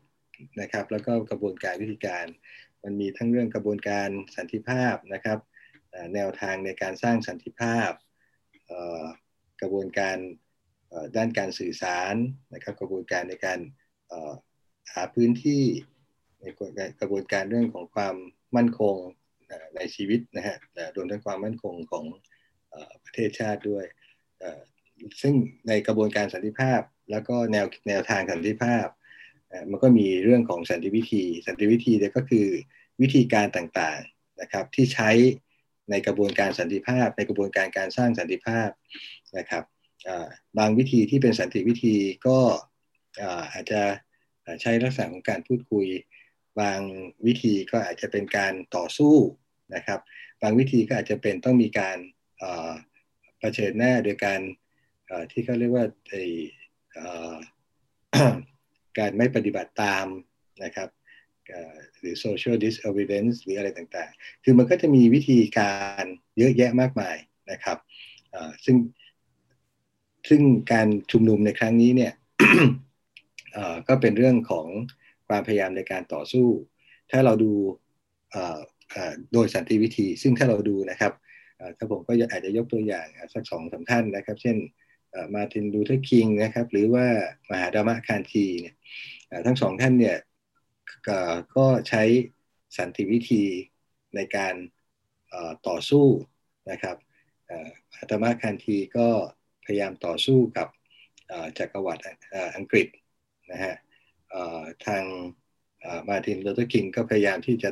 นะครับ แล้วก็กระบวนการวิธีการ มันมีทั้งเรื่องกระบวนการสันติภาพนะครับแนวทางในการสร้างสันติภาพกระบวนการด้านการสื่อสารนะครับกระบวนการในการหาพื้นที่ในกระบวนการเรื่องของความมั่นคงในชีวิตนะฮะรวมทั้งความมั่นคงของประเทศชาติด้วย ซึ่งในกระบวนการสันติภาพ แล้วก็แนวแนวทางสันติภาพ มันก็มีเรื่องของสันติวิธี สันติวิธีเนี่ยก็คือวิธีการต่างๆนะครับที่ใช้ในกระบวนการสันติภาพ ในกระบวนการการสร้างสันติภาพนะครับบางวิธีที่เป็นสันติวิธีก็อาจจะใช้ลักษณะของการพูดคุย บางวิธีก็อาจจะเป็นการต่อสู้นะครับ บางวิธีก็อาจจะเป็นต้องมีการเผชิญหน้าโดยการที่เขาเรียกว่า การไม่ปฏิบัติตามนะครับหรือ social disobedience หรืออะไรต่างๆ คือมันก็จะมีวิธีการเยอะแยะมากมายนะครับซึ่งซึ่งการชุมนุมในครั้งนี้เนี่ยก็เป็นเรื่องของความพยายามในการต่อสู้ ถ้าเราดูโดยสันติวิธี ซึ่งถ้าเราดูนะครับถ้าผมก็อาจจะยกตัวอย่างสักสองสาท่านนะครับ เช่น มาร์ติน ลูเธอร์คิงนะครับ หรือว่ามหาตมะคานธีเนี่ยทั้งสองท่านเนี่ยก็ใช้สันติวิธีในการต่อสู้นะครับมหาตมะคานธีก็พยายามต่อสู้กับจักรวรรดิอังกฤษนะฮะทางมาร์ตินลูเธอร์คิงก็พยายามที่จะ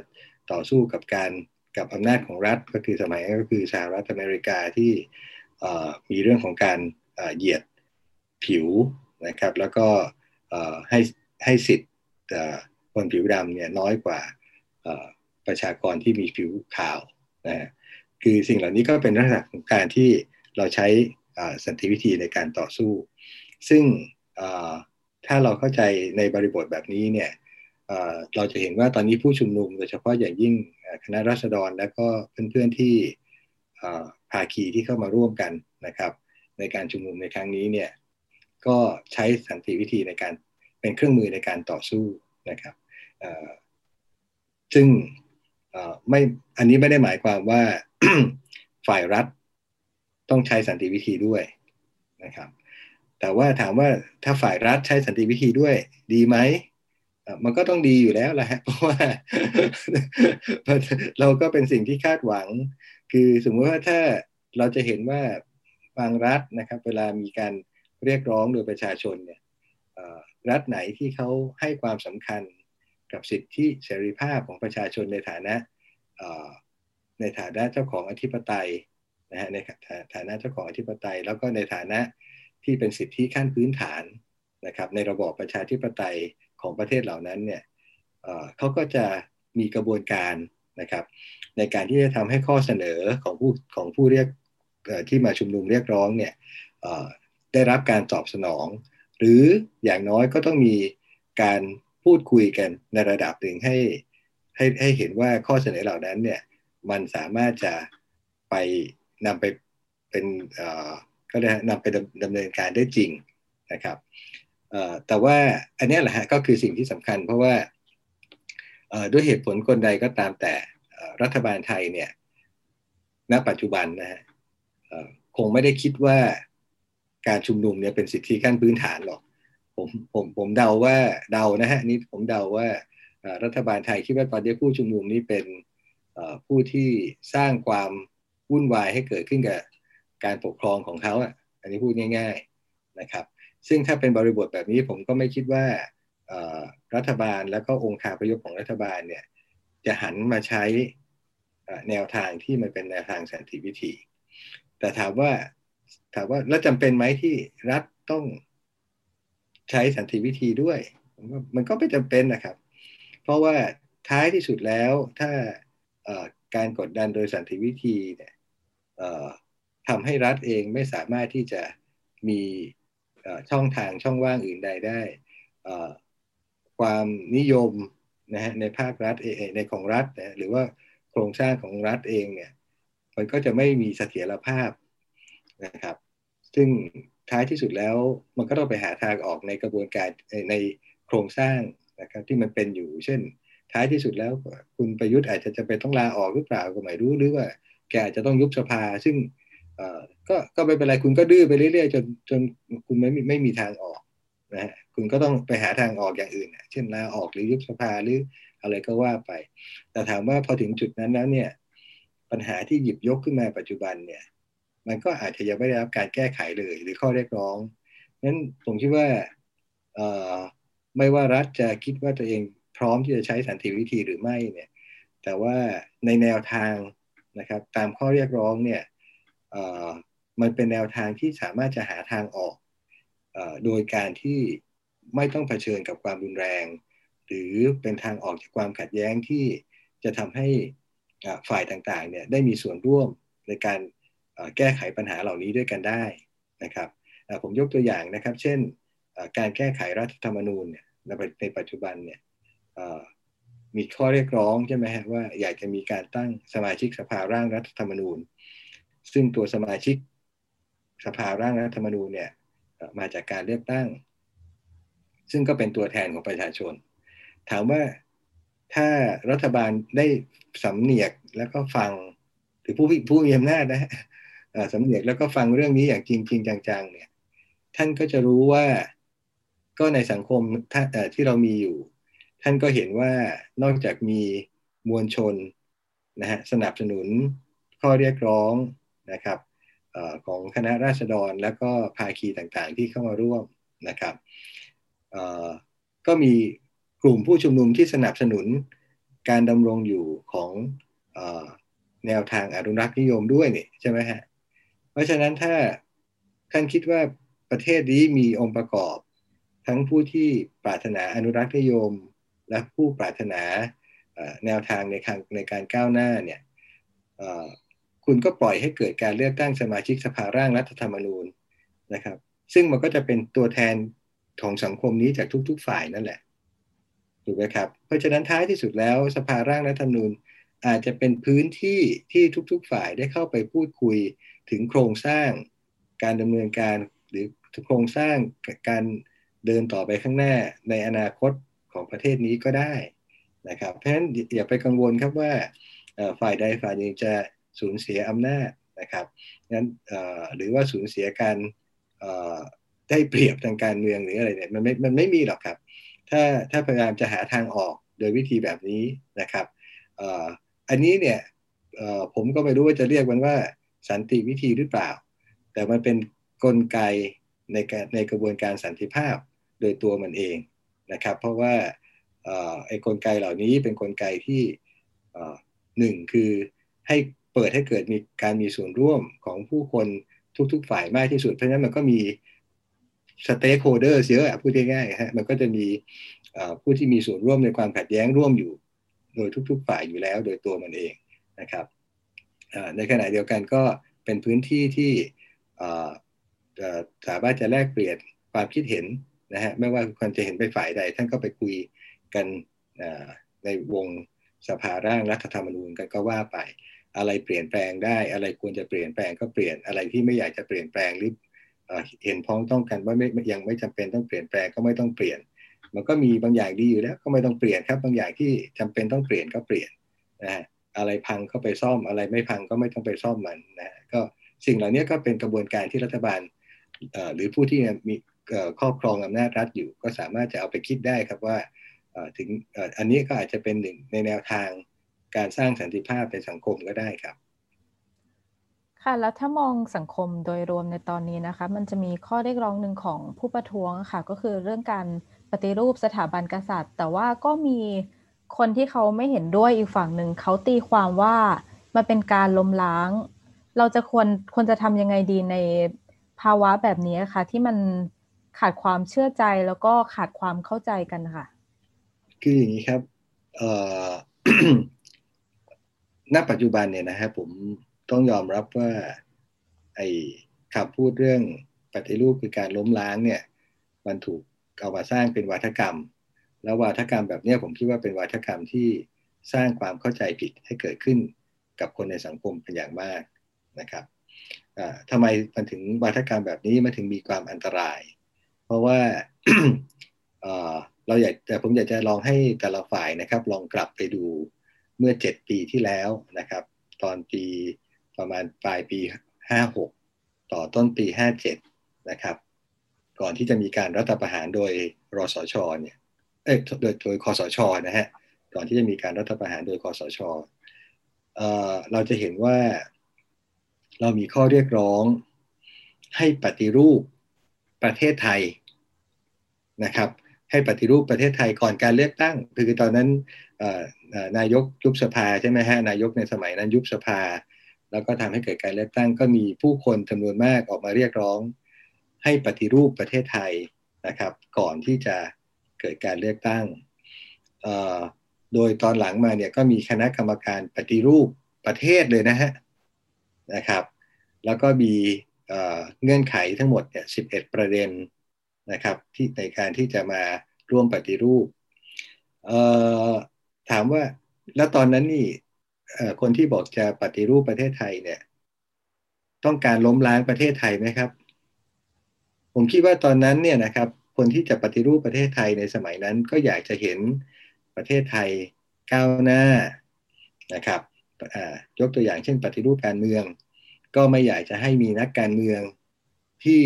ต่อสู้กับการกับอำนาจของรัฐก็คือสมัยก็คือสหรัฐอเมริกาที่มีเรื่องของการ เหยียดผิวนะครับ แล้วก็ให้ให้สิทธิ์คนผิวดำเนี่ยน้อยกว่าประชากรที่มีผิวขาวนะคือสิ่งเหล่านี้ก็เป็นลักษณะของการที่เราใช้สันติวิธีในการต่อสู้ ซึ่งถ้าเราเข้าใจในบริบทแบบนี้เนี่ยเราจะเห็นว่าตอนนี้ผู้ชุมนุมโดยเฉพาะอย่างยิ่งคณะรัษฎรและก็เพื่อนๆที่ภาคีที่เข้ามาร่วมกันนะครับ ในการชุมนุมในครั้งนี้เนี่ยก็ใช้สันติวิธีในการเป็นเครื่องมือในการต่อสู้นะครับซึ่งไม่อันนี้ไม่ได้หมายความว่าฝ่ายรัฐต้องใช้สันติวิธีด้วยนะครับ แต่ว่าถามว่าถ้าฝ่ายรัฐใช้สันติวิธีด้วย ดีไหมมันก็ต้องดีอยู่แล้วแหละเพราะว่าเราก็เป็นสิ่งที่คาดหวัง คือสมมติว่าถ้าเราจะเห็นว่า บางรัฐนะครับ เวลามีการเรียกร้องโดยประชาชนเนี่ยรัฐไหนที่เขาให้ความสำคัญกับสิทธิเสรีภาพของประชาชนในฐานะในฐานะเจ้าของอธิปไตยนะฮะในฐานะเจ้าของอธิปไตย แล้วก็ในฐานะที่เป็นสิทธิขั้นพื้นฐานนะครับ ในระบอบประชาธิปไตยของประเทศเหล่านั้นเนี่ยเขาก็จะมีกระบวนการนะครับ ในการที่จะทำให้ข้อเสนอของผู้ของผู้เรียก ที่มาชุมนุมเรียกร้องเนี่ยได้รับการตอบสนอง หรืออย่างน้อยก็ต้องมีการพูดคุยกันในระดับหนึ่งให้ให้ให้เห็นว่าข้อเสนอเหล่านั้นเนี่ยมันสามารถจะไปนำไปเป็นก็ได้นำไปดำเนินการได้จริงนะครับแต่ว่าอันนี้แหละฮะก็คือสิ่งที่สำคัญ เพราะว่าด้วยเหตุผลคนใดก็ตามแต่รัฐบาลไทยเนี่ยณปัจจุบันนะฮะ คงไม่ได้คิดว่าการชุมนุมเนี่ยเป็นสิทธิขั้นพื้นฐานหรอก ผมผมผมเดาว่าเดานะฮะนี่ผมเดาว่ารัฐบาลไทยคิดว่าตอนนี้ผู้ชุมนุมนี้เป็นผู้ที่สร้างความวุ่นวายให้เกิดขึ้นกับการปกครองของเขาอะอันนี้พูดง่าย ๆนะครับ ซึ่งถ้าเป็นบริบทแบบนี้ผมก็ไม่คิดว่ารัฐบาลแล้วก็องค์คาพยพของรัฐบาลเนี่ยจะหันมาใช้แนวทางที่มันเป็นแนวทางสันติวิธี แต่ถามว่าถามว่าแล้วจำเป็นไหมที่รัฐต้องใช้สันติวิธีด้วย มันก็ไม่จำเป็นนะครับ เพราะว่าท้ายที่สุดแล้วถ้าการกดดันโดยสันติวิธีเนี่ยทำให้รัฐเองไม่สามารถที่จะมีช่องทางช่องว่างอื่นใดได้ความนิยมนะฮะในภาครัฐเองในของรัฐนะหรือว่าโครงสร้างของรัฐเองเนี่ย มันก็จะไม่มีเสถียรภาพนะครับ ซึ่งท้ายที่สุดแล้วมันก็ต้องไปหาทางออกในกระบวนการในโครงสร้างนะครับที่มันเป็นอยู่ เช่น ท้ายที่สุดแล้วคุณประยุทธ์อาจจะจะไปต้องลาออกหรือเปล่าก็ไม่รู้หรือว่าแกอาจจะต้องยุบสภา ซึ่งก็ก็ไม่เป็นไรคุณก็ดื้อไปเรื่อยๆจนจนคุณไม่ไม่มีทางออกนะฮะคุณก็ต้องไปหาทางออกอย่างอื่น เช่นลาออกหรือยุบสภาหรืออะไรก็ว่าไป แต่ถามว่าพอถึงจุดนั้นแล้วเนี่ย ปัญหาที่หยิบยกขึ้นมาปัจจุบันเนี่ยมันก็อาจจะยังไม่ได้รับการแก้ไขเลยหรือข้อเรียกร้องนั้นผมคิดว่าไม่ว่ารัฐจะคิดว่าตัวเองพร้อมที่จะใช้สันติวิธีหรือไม่เนี่ยแต่ว่าในแนวทางนะครับตามข้อเรียกร้องเนี่ยมันเป็นแนวทางที่สามารถจะหาทางออกโดยการที่ไม่ต้องเผชิญกับความรุนแรง หรือเป็นทางออกจากความขัดแย้งที่จะทำให้ ฝ่ายต่างๆเนี่ยได้มีส่วนร่วมในการแก้ไขปัญหาเหล่านี้ด้วยกันได้นะครับผมยกตัวอย่างนะครับ เช่นการแก้ไขรัฐธรรมนูญเนี่ยในปัจจุบันเนี่ยมีข้อเรียกร้องใช่ไหมฮะว่าอยากจะมีการตั้งสมาชิกสภาร่างรัฐธรรมนูญ ซึ่งตัวสมาชิกสภาร่างรัฐธรรมนูญเนี่ยมาจากการเลือกตั้ง ซึ่งก็เป็นตัวแทนของประชาชน ถามว่า ถ้ารัฐบาลได้สำเนียกแล้วก็ฟังหรือผู้ผู้มีอำนาจนะสำเนียกแล้วก็ฟังเรื่องนี้อย่างจริงจริงจังๆเนี่ย ท่านก็จะรู้ว่าก็ในสังคมที่เรามีอยู่ ท่านก็เห็นว่านอกจากมีมวลชนนะฮะสนับสนุนข้อเรียกร้องนะครับอของคณะราษฎรและก็ภาคีต่างๆ ที่เข้ามาร่วมนะครับก็มี กลุ่มผู้ชุมนุมที่สนับสนุนการดำรงอยู่ของแนวทางอนุรักษ์นิยมด้วยนี่ใช่ไหมฮะ เพราะฉะนั้นถ้าท่านคิดว่าประเทศนี้มีองค์ประกอบ ทั้งผู้ที่ปรารถนาอนุรักษ์นิยม และผู้ปรารถนาแนวทางในการในการก้าวหน้าเนี่ยคุณก็ปล่อยให้เกิดการเลือกตั้งสมาชิกสภาร่างรัฐธรรมนูญนะครับ ซึ่งมันก็จะเป็นตัวแทนของสังคมนี้จากทุก ๆ ฝ่ายนั่นแหละ ถูกไหมครับ เพราะฉะนั้นท้ายที่สุดแล้วสภาร่างรัฐธรรมนูญอาจจะเป็นพื้นที่ที่ทุกๆฝ่ายได้เข้าไปพูดคุยถึงโครงสร้างการดำเนินการหรือโครงสร้างการเดินต่อไปข้างหน้าในอนาคตของประเทศนี้ก็ได้นะครับ เพราะฉะนั้นอย่าไปกังวลครับว่าฝ่ายใดฝ่ายหนึ่งจะสูญเสียอำนาจนะครับนั้นหรือว่าสูญเสียการได้เปรียบทางการเมืองหรืออะไรเนี่ยมันไม่มันไม่มีหรอกครับ ถ้าถ้าพยายามจะหาทางออกโดยวิธีแบบนี้นะครับอันนี้เนี่ยผมก็ไม่รู้ว่าจะเรียกมันว่าสันติวิธีหรือเปล่า แต่มันเป็นนกลไกในการในกระบวนการสันติภาพโดยตัวมันเองนะครับ เพราะว่าไอ้กลไกเหล่านี้เป็นกลไกที่หนึ่งคือให้เปิดให้เกิดมีการมีส่วนร่วมของผู้คนทุกๆ ฝ่ายมากที่สุด เพราะฉะนั้นมันก็มี stakeholder เยอะพูดง่ายๆฮะมันก็จะมีผู้ที่มีส่วนร่วมในความขัดแย้งร่วมอยู่ โดยทุก ๆ ฝ่ายอยู่แล้ว โดยตัวมันเองนะครับในขณะเดียวกันก็เป็นพื้นที่ที่สามารถจะแลกเปลี่ยนความคิดเห็นนะฮะไม่ว่าคนจะเห็นไปฝ่ายใด ท่านก็ไปคุยกันในวงสภาร่างรัฐธรรมนูญกันก็ว่าไป อะไรเปลี่ยนแปลงได้ อะไรควรจะเปลี่ยนแปลงก็เปลี่ยนอะไรที่ไม่อยากจะเปลี่ยนแปลงหรือ เห็นพ้องต้องกันว่าไม่ยังไม่จำเป็นต้องเปลี่ยนแปลงก็ไม่ต้องเปลี่ยน มันก็มีบางอย่างดีอยู่แล้ว ก็ไม่ต้องเปลี่ยนครับ บางอย่างที่จำเป็นต้องเปลี่ยนก็เปลี่ยนนะฮะอะไรพังก็ไปซ่อมอะไรไม่พังก็ไม่ต้องไปซ่อมมันนะก็สิ่งเหล่านี้ก็เป็นกระบวนการที่รัฐบาลหรือผู้ที่มีครอบครองอำนาจรัฐอยู่ ก็สามารถจะเอาไปคิดได้ครับว่าถึงอันนี้ก็อาจจะเป็นหนึ่งในแนวทางการสร้างสันติภาพในสังคมก็ได้ครับ ค่ะ แล้วถ้ามองสังคมโดยรวมในตอนนี้นะคะ มันจะมีข้อเรียกร้องหนึ่งของผู้ประท้วงค่ะ ก็คือเรื่องการปฏิรูปสถาบันกษัตริย์ แต่ว่าก็มีคนที่เขาไม่เห็นด้วยอีกฝั่งหนึ่งเขาตีความว่ามันเป็นการล้มล้าง เราจะควรควรจะทำยังไงดีในภาวะแบบนี้ค่ะ ที่มันขาดความเชื่อใจแล้วก็ขาดความเข้าใจกันค่ะ คืออย่างนี้ครับณปัจจุบันเนี่ยนะครับผม ต้องยอมรับว่าไอ้คำพูดเรื่องปฏิรูปคือการล้มล้างเนี่ยมันถูกเอามาสร้างเป็นวัฒกรรม แล้ววัฒกรรมแบบนี้ผมคิดว่าเป็นวัฒกรรมที่สร้างความเข้าใจผิดให้เกิดขึ้นกับคนในสังคมเป็นอย่างมากนะครับทำไมมันถึงวัฒกรรมแบบนี้มันถึงมีความอันตราย เพราะว่าเราอยากแต่ผมอยากจะลองให้แต่ละฝ่ายนะครับ ลองกลับไปดูเมื่อ 7 ปีที่แล้วนะครับ ตอนปี ประมาณปลายปี 56 ต่อต้นปี 57 นะครับ ก่อนที่จะมีการรัฐประหารโดยรสชเนี่ยเอ้ยโดยโดยคอสชนะฮะก่อนที่จะมีการรัฐประหารโดยคอสชเเราจะเห็นว่าเรามีข้อเรียกร้องให้ปฏิรูปประเทศไทยนะครับ ให้ปฏิรูปประเทศไทยก่อนการเลือกตั้ง คือตอนนั้นนายกยุบสภาใช่ไหมฮะนายกในสมัยนั้นยุบสภา แล้วก็ทำให้เกิดการเลือกตั้งก็มีผู้คนจำนวนมากออกมาเรียกร้อง ให้ปฏิรูปประเทศไทยนะครับ ก่อนที่จะเกิดการเลือกตั้ง โดยตอนหลังมาเนี่ยก็มีคณะกรรมการปฏิรูปประเทศเลยนะฮะนะครับ แล้วก็มีเงื่อนไขทั้งหมดเนี่ย11 ประเด็นนะครับที่ในการที่จะมาร่วมปฏิรูปถามว่าแล้วตอนนั้นนี่ คนที่บอกจะปฏิรูปประเทศไทยเนี่ย ต้องการล้มล้างประเทศไทยไหมครับ ผมคิดว่าตอนนั้นเนี่ยนะครับ คนที่จะปฏิรูปประเทศไทยในสมัยนั้น ก็อยากจะเห็นประเทศไทยก้าวหน้านะครับยกตัวอย่างเช่น ปฏิรูปการเมือง ก็ไม่อยากจะให้มีนักการเมืองที่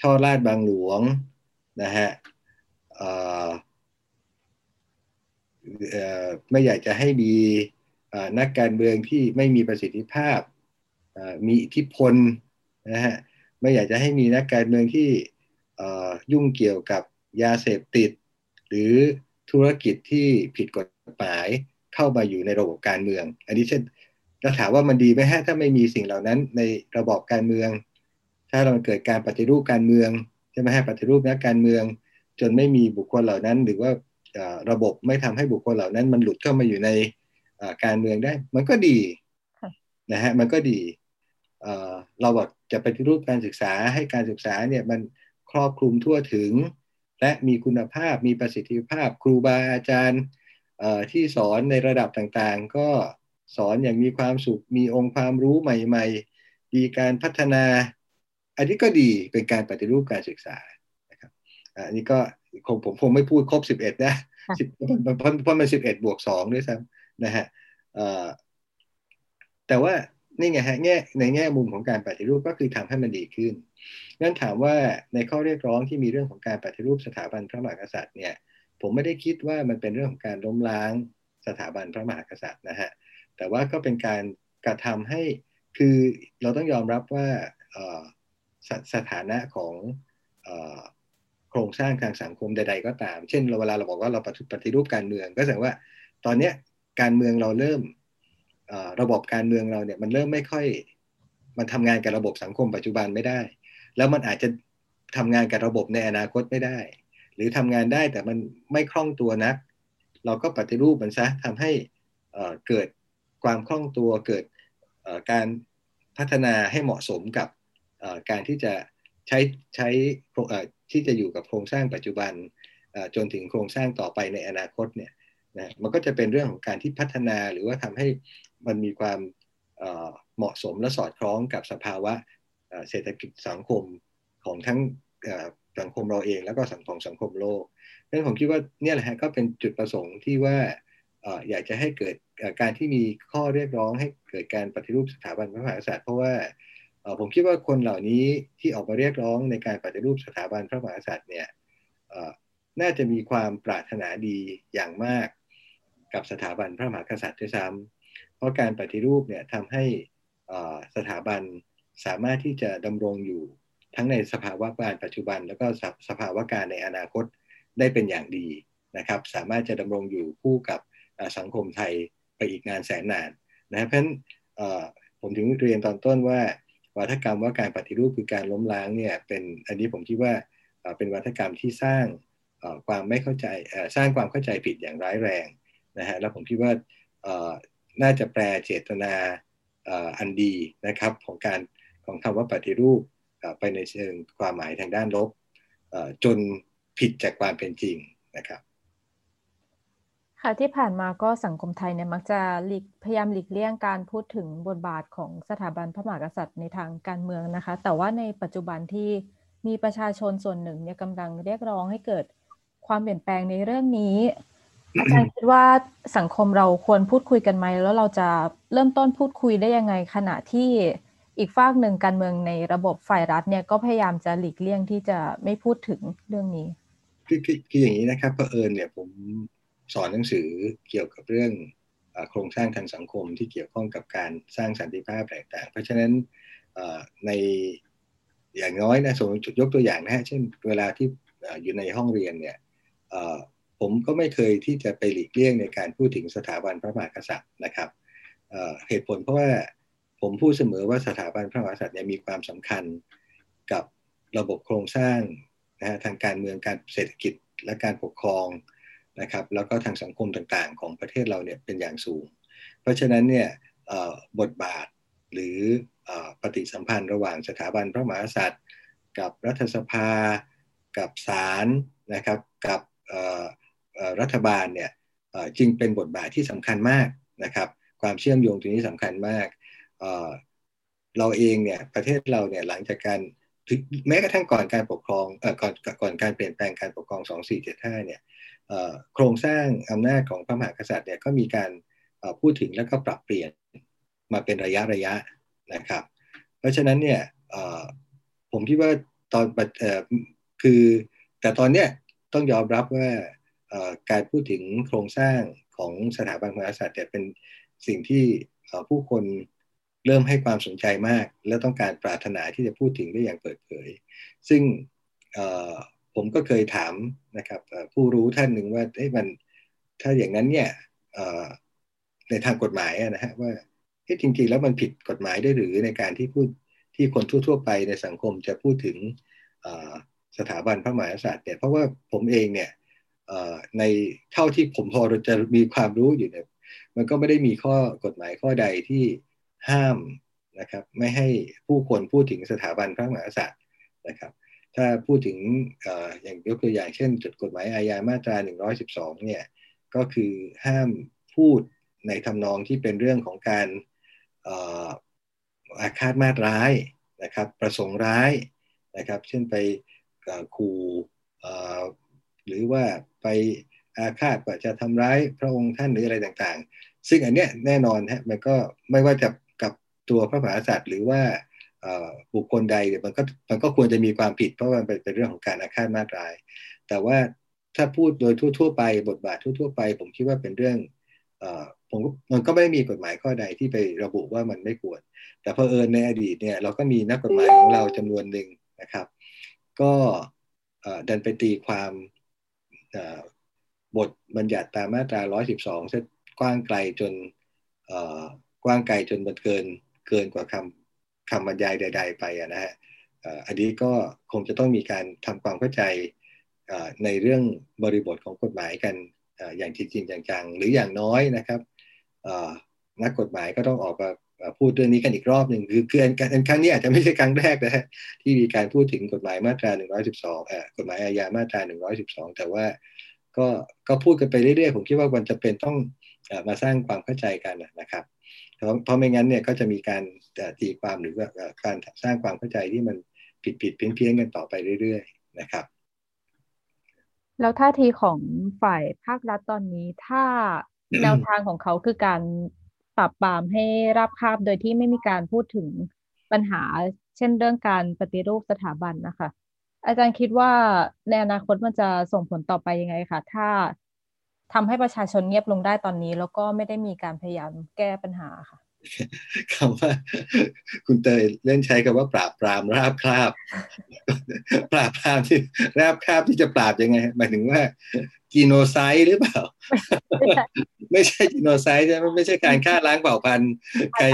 ช่อราดบางหลวงนะฮะ ไม่อยากจะให้มีนักการเมืองที่ไม่มีประสิทธิภาพ มีอิทธิพลนะฮะไม่อยากจะให้มีนักการเมืองที่ยุ่งเกี่ยวกับยาเสพติด หรือธุรกิจที่ผิดกฎหมายเข้ามาอยู่ในระบบการเมือง อันนี้เช่นถ้าถามว่ามันดีไหมฮะถ้าไม่มีสิ่งเหล่านั้นในระบบการเมือง ถ้าเราเกิดการปฏิรูปการเมืองใช่ไหมฮะปฏิรูปนักการเมือง จนไม่มีบุคคลเหล่านั้น หรือว่า ระบบไม่ทำให้บุคคลเหล่านั้น มันหลุดเข้ามาอยู่ในการเมืองได้ มันก็ดีนะฮะมันก็ดีเราบอกจะปฏิรูปการศึกษาให้การศึกษาเนี่ยมันครอบคลุมทั่วถึง และมีคุณภาพมีประสิทธิภาพ ครูบาอาจารย์ที่สอนในระดับต่างๆ ก็สอนอย่างมีความสุขมีองค์ความรู้ใหม่ ๆ มีการพัฒนา อันนี้ก็ดีเป็นการปฏิรูปการศึกษานะครับอันนี้ก็ คงผมคงไม่พูดครบสิบเอ็ดนะสิบเพราะเพราะมันสิบเอ็ดบวกสองด้วยซ้ำนะฮะแต่ว่านี่ไงฮะแง่ในแง่มุมของการปฏิรูปก็คือทำให้มันดีขึ้นงั้นถามว่าในข้อเรียกร้องที่มีเรื่องของการปฏิรูปสถาบันพระมหากษัตริย์เนี่ย ผมไม่ได้คิดว่ามันเป็นเรื่องของการล้มล้างสถาบันพระมหากษัตริย์นะฮะ แต่ว่าก็เป็นการกระทำให้คือเราต้องยอมรับว่าสสถานะของ โครงสร้างทางสังคมใด ๆ ก็ตาม เช่นเราเวลาเราบอกว่าเราปฏิรูปการเมือง ก็แสดงว่าตอนนี้การเมืองเราเริ่มระบบการเมืองเราเนี่ยมันเริ่มไม่ค่อย มันทำงานกับระบบสังคมปัจจุบันไม่ได้ แล้วมันอาจจะทำงานกับระบบในอนาคตไม่ได้ หรือทำงานได้แต่มันไม่คล่องตัวนัก เราก็ปฏิรูปมันซะทำให้เกิดความคล่องตัวเกิดการพัฒนาให้เหมาะสมกับการที่จะ ใช้ใช้ที่จะอยู่กับโครงสร้างปัจจุบันจนถึงโครงสร้างต่อไปในอนาคตเนี่ยนะมันก็จะเป็นเรื่องของการที่พัฒนาหรือว่าทำให้มันมีความเหมาะสมและสอดคล้องกับสภาวะเศรษฐกิจสังคมของทั้งสังคมเราเองแล้วก็สังคมสังคมโลกเพราะฉะนั้นผมคิดว่าเนี่ยแหละฮะก็เป็นจุดประสงค์ที่ว่าอยากจะให้เกิดการที่มีข้อเรียกร้องให้เกิดการปฏิรูปสถาบันพระมหากษัตริย์เพราะว่า ผมคิดว่าคนเหล่านี้ที่ออกมาเรียกร้องในการปฏิรูปสถาบันพระมหากษัตริย์เนี่ยน่าจะมีความปรารถนาดีอย่างมากกับสถาบันพระมหากษัตริย์ด้วยซ้ำเพราะการปฏิรูปเนี่ยทำให้สถาบันสามารถที่จะดำรงอยู่ทั้งในสภาวะการปัจจุบัน แล้วก็สภาวะการในอนาคตได้เป็นอย่างดีนะครับ สามารถจะดำรงอยู่คู่กับสังคมไทยไปอีกนานแสนนานนะเพราะฉะนั้นผมถึงเรียนตอนต้นว่า วัฒกรรมว่าการปฏิรูปคือการล้มล้างเนี่ยเป็นอันนี้ผมคิดว่าเป็นวัฒกรรมที่สร้างความไม่เข้าใจสร้างความเข้าใจผิดอย่างร้ายแรงนะฮะแล้วผมคิดว่าน่าจะแปลเจตนาอันดีนะครับของการของคำว่าปฏิรูปไปในเชิงความหมายทางด้านลบจนผิดจากความเป็นจริงนะครับ ค่ะที่ผ่านมาก็สังคมไทยเนี่ยมักจะหลีกพยายามหลีกเลี่ยงการพูดถึงบทบาทของสถาบันพระมหากษัตริย์ในทางการเมืองนะคะ แต่ว่าในปัจจุบันที่มีประชาชนส่วนหนึ่งเนี่ยกำลังเรียกร้องให้เกิดความเปลี่ยนแปลงในเรื่องนี้อาจารย์คิดว่าสังคมเราควรพูดคุยกันไหมแล้วเราจะเริ่มต้นพูดคุยได้ยังไง ขณะที่อีกฝากหนึ่งการเมืองในระบบฝ่ายรัฐเนี่ยก็พยายามจะหลีกเลี่ยงที่จะไม่พูดถึงเรื่องนี้ คือคืออย่างนี้นะครับเผอิญเนี่ยผม สอนหนังสือเกี่ยวกับเรื่องโครงสร้างทางสังคมที่เกี่ยวข้องกับการสร้างสันติภาพต่างๆ เพราะฉะนั้นในอย่างน้อยนะสมมติยกตัวอย่างนะฮะเช่นเวลาที่อยู่ในห้องเรียนเนี่ยผมก็ไม่เคยที่จะไปหลีกเลี่ยงในการพูดถึงสถาบันพระมหากษัตริย์นะครับเหตุผลเพราะว่าผมพูดเสมอว่าสถาบันพระมหากษัตริย์เนี่ยมีความสำคัญกับระบบโครงสร้างนะฮะทางการเมืองการเศรษฐกิจและการปกครอง นะครับแล้วก็ทางสังคมต่างๆ ของประเทศเราเนี่ยเป็นอย่างสูง เพราะฉะนั้นเนี่ยบทบาทหรือปฏิสัมพันธ์ระหว่างสถาบันพระมหากษัตริย์ กับรัฐสภา กับศาลนะครับกับรัฐบาลเนี่ยจึงเป็นบทบาทที่สำคัญมากนะครับ ความเชื่อมโยงตรงนี้สำคัญมากเราเองเนี่ยประเทศเราเนี่ยหลังจากการแม้กระทั่งก่อนการปกครองก่อนก่อนการเปลี่ยนแปลงการปกครอง 2475เนี่ย โครงสร้างอำนาจของพระมหากษัตริย์เนี่ยก็มีการพูดถึงแล้วก็ปรับเปลี่ยนมาเป็นระยะระยะนะครับ เพราะฉะนั้นเนี่ยผมคิดว่าตอนอคือแต่ตอนเนี้ยต้องยอมรับว่าการพูดถึงโครงสร้างของสถาบันพระมหากษัตริย์เนี่ยเป็นสิ่งที่ผู้คนเริ่มให้ความสนใจมาก และต้องการปรารถนาที่จะพูดถึงได้อย่างเปิดเผย ซึ่ง ผมก็เคยถามนะครับผู้รู้ท่านหนึ่งว่าเอ้มันถ้าอย่างนั้นเนี่ยในทางกฎหมายนะฮะว่าจริงๆแล้วมันผิดกฎหมายได้หรือในการที่พูดที่คนทั่ว ๆ ไปในสังคมจะพูดถึงสถาบันพระมหากษัตริย์เนี่ยเพราะว่าผมเองเนี่ยในเท่าที่ผมพอจะมีความรู้อยู่เนี่ยมันก็ไม่ได้มีข้อกฎหมายข้อใดที่ห้ามนะครับไม่ให้ผู้คนพูดถึงสถาบันพระมหากษัตริย์นะครับ ถ้าพูดถึงอย่างยกตัวอย่างเช่นจดกฎหมายอาญามาตรา 112 เนี่ย ก็คือห้ามพูดในทำนองที่เป็นเรื่องของการอาฆาตมาตร้ายนะครับ ประสงค์ร้ายนะครับ เช่นไปขู่หรือว่าไปอาฆาตว่าจะทำร้ายพระองค์ท่านหรืออะไรต่างๆ ซึ่งอันเนี้ยแน่นอนฮะมันก็ไม่ว่าจะกับตัวพระมหากษัตริย์หรือว่า บุคคลใดเนี่ยมันก็มันก็ควรจะมีความผิดเพราะมันเป็นเรื่องของการอาฆาตมาตราย แต่ว่าถ้าพูดโดยทั่ว ๆ ไปบทบาททั่ว ๆ ไป ผมคิดว่าเป็นเรื่องผมมันก็ไม่มีกฎหมายข้อใดที่ไประบุว่ามันไม่ควร แต่เพอเอิญในอดีตเนี่ยเราก็มีนักกฎหมายของเราจำนวนหนึ่งนะครับ ก็ดันไปตีความบทบัญญัติตามมาตรา 112เส้นกว้างไกลจนกว้างไกลจนมันเกินเกินกว่าคำ คำบรรยายใด ๆ ไปนะฮะอันนี้ก็คงจะต้องมีการทำความเข้าใจในเรื่องบริบทของกฎหมายกันอย่างจริงจังๆหรืออย่างน้อยนะครับนักกฎหมายก็ต้องออกมาพูดเรื่องนี้กันอีกรอบหนึ่งคือคือครั้งนี้อาจจะไม่ใช่ครั้งแรกนะฮะที่มีการพูดถึงกฎหมายมาตรา 112อ่ากฎหมายอาญามาตรา 112 แต่ว่าก็ก็พูดกันไปเรื่อยๆ ผมคิดว่ามันจะเป็นต้องมาสร้างความเข้าใจกันนะครับ เพราะเพราะไม่งั้นเนี่ยก็จะมีการตีความหรือว่าการสร้างความเข้าใจที่มันผิดผิดเพี้ยนเพี้ยนกันต่อไปเรื่อย ๆ นะครับ แล้วท่าทีของฝ่ายภาครัฐตอนนี้ถ้าแนวทางของเขาคือการปรับปรามให้ราบคาบโดยที่ไม่มีการพูดถึงปัญหา เช่นเรื่องการปฏิรูปสถาบันนะคะ อาจารย์คิดว่าในอนาคตมันจะส่งผลต่อไปยังไงคะถ้า ทำให้ประชาชนเงียบลงได้ตอนนี้ แล้วก็ไม่ได้มีการพยายามแก้ปัญหาค่ะคำว่า คุณเตยเล่นใช้คำว่าปราบปรามราบคาบ ปราบปรามที่ราบคาบที่จะปราบยังไงหมายถึงว่าจีโนไซด์หรือเปล่า ไม่ใช่จีโนไซด์ใช่ไหมไม่ใช่การฆ่าล้างเผ่าพันธุ์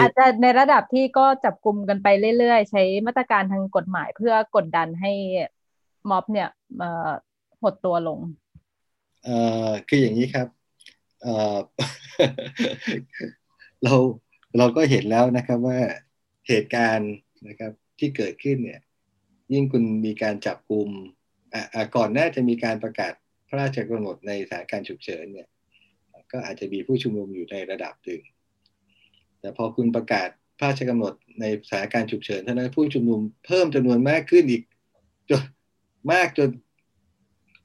อาจจะในระดับที่ก็จับกลุ่มกันไปเรื่อยๆ ใช้มาตรการทางกฎหมายเพื่อกดดันให้ม็อบเนี่ยหดตัวลงเอ่อ คืออย่างนี้ครับเเราเราก็เห็นแล้วนะครับว่าเหตุการณ์นะครับที่เกิดขึ้นเนี่ยยิ่งคุณมีการจับกลุ่มก่อนหน้าจะมีการประกาศพระราชกำหนดในสถานการณ์ฉุกเฉินเนี่ยก็อาจจะมีผู้ชุมนุมอยู่ในระดับหนึ่งแต่พอคุณประกาศพระราชกำหนดในสถานการณ์ฉุกเฉินเท่านั้นผู้ชุมนุมเพิ่มจำนวนมากขึ้นอีกจนมากจน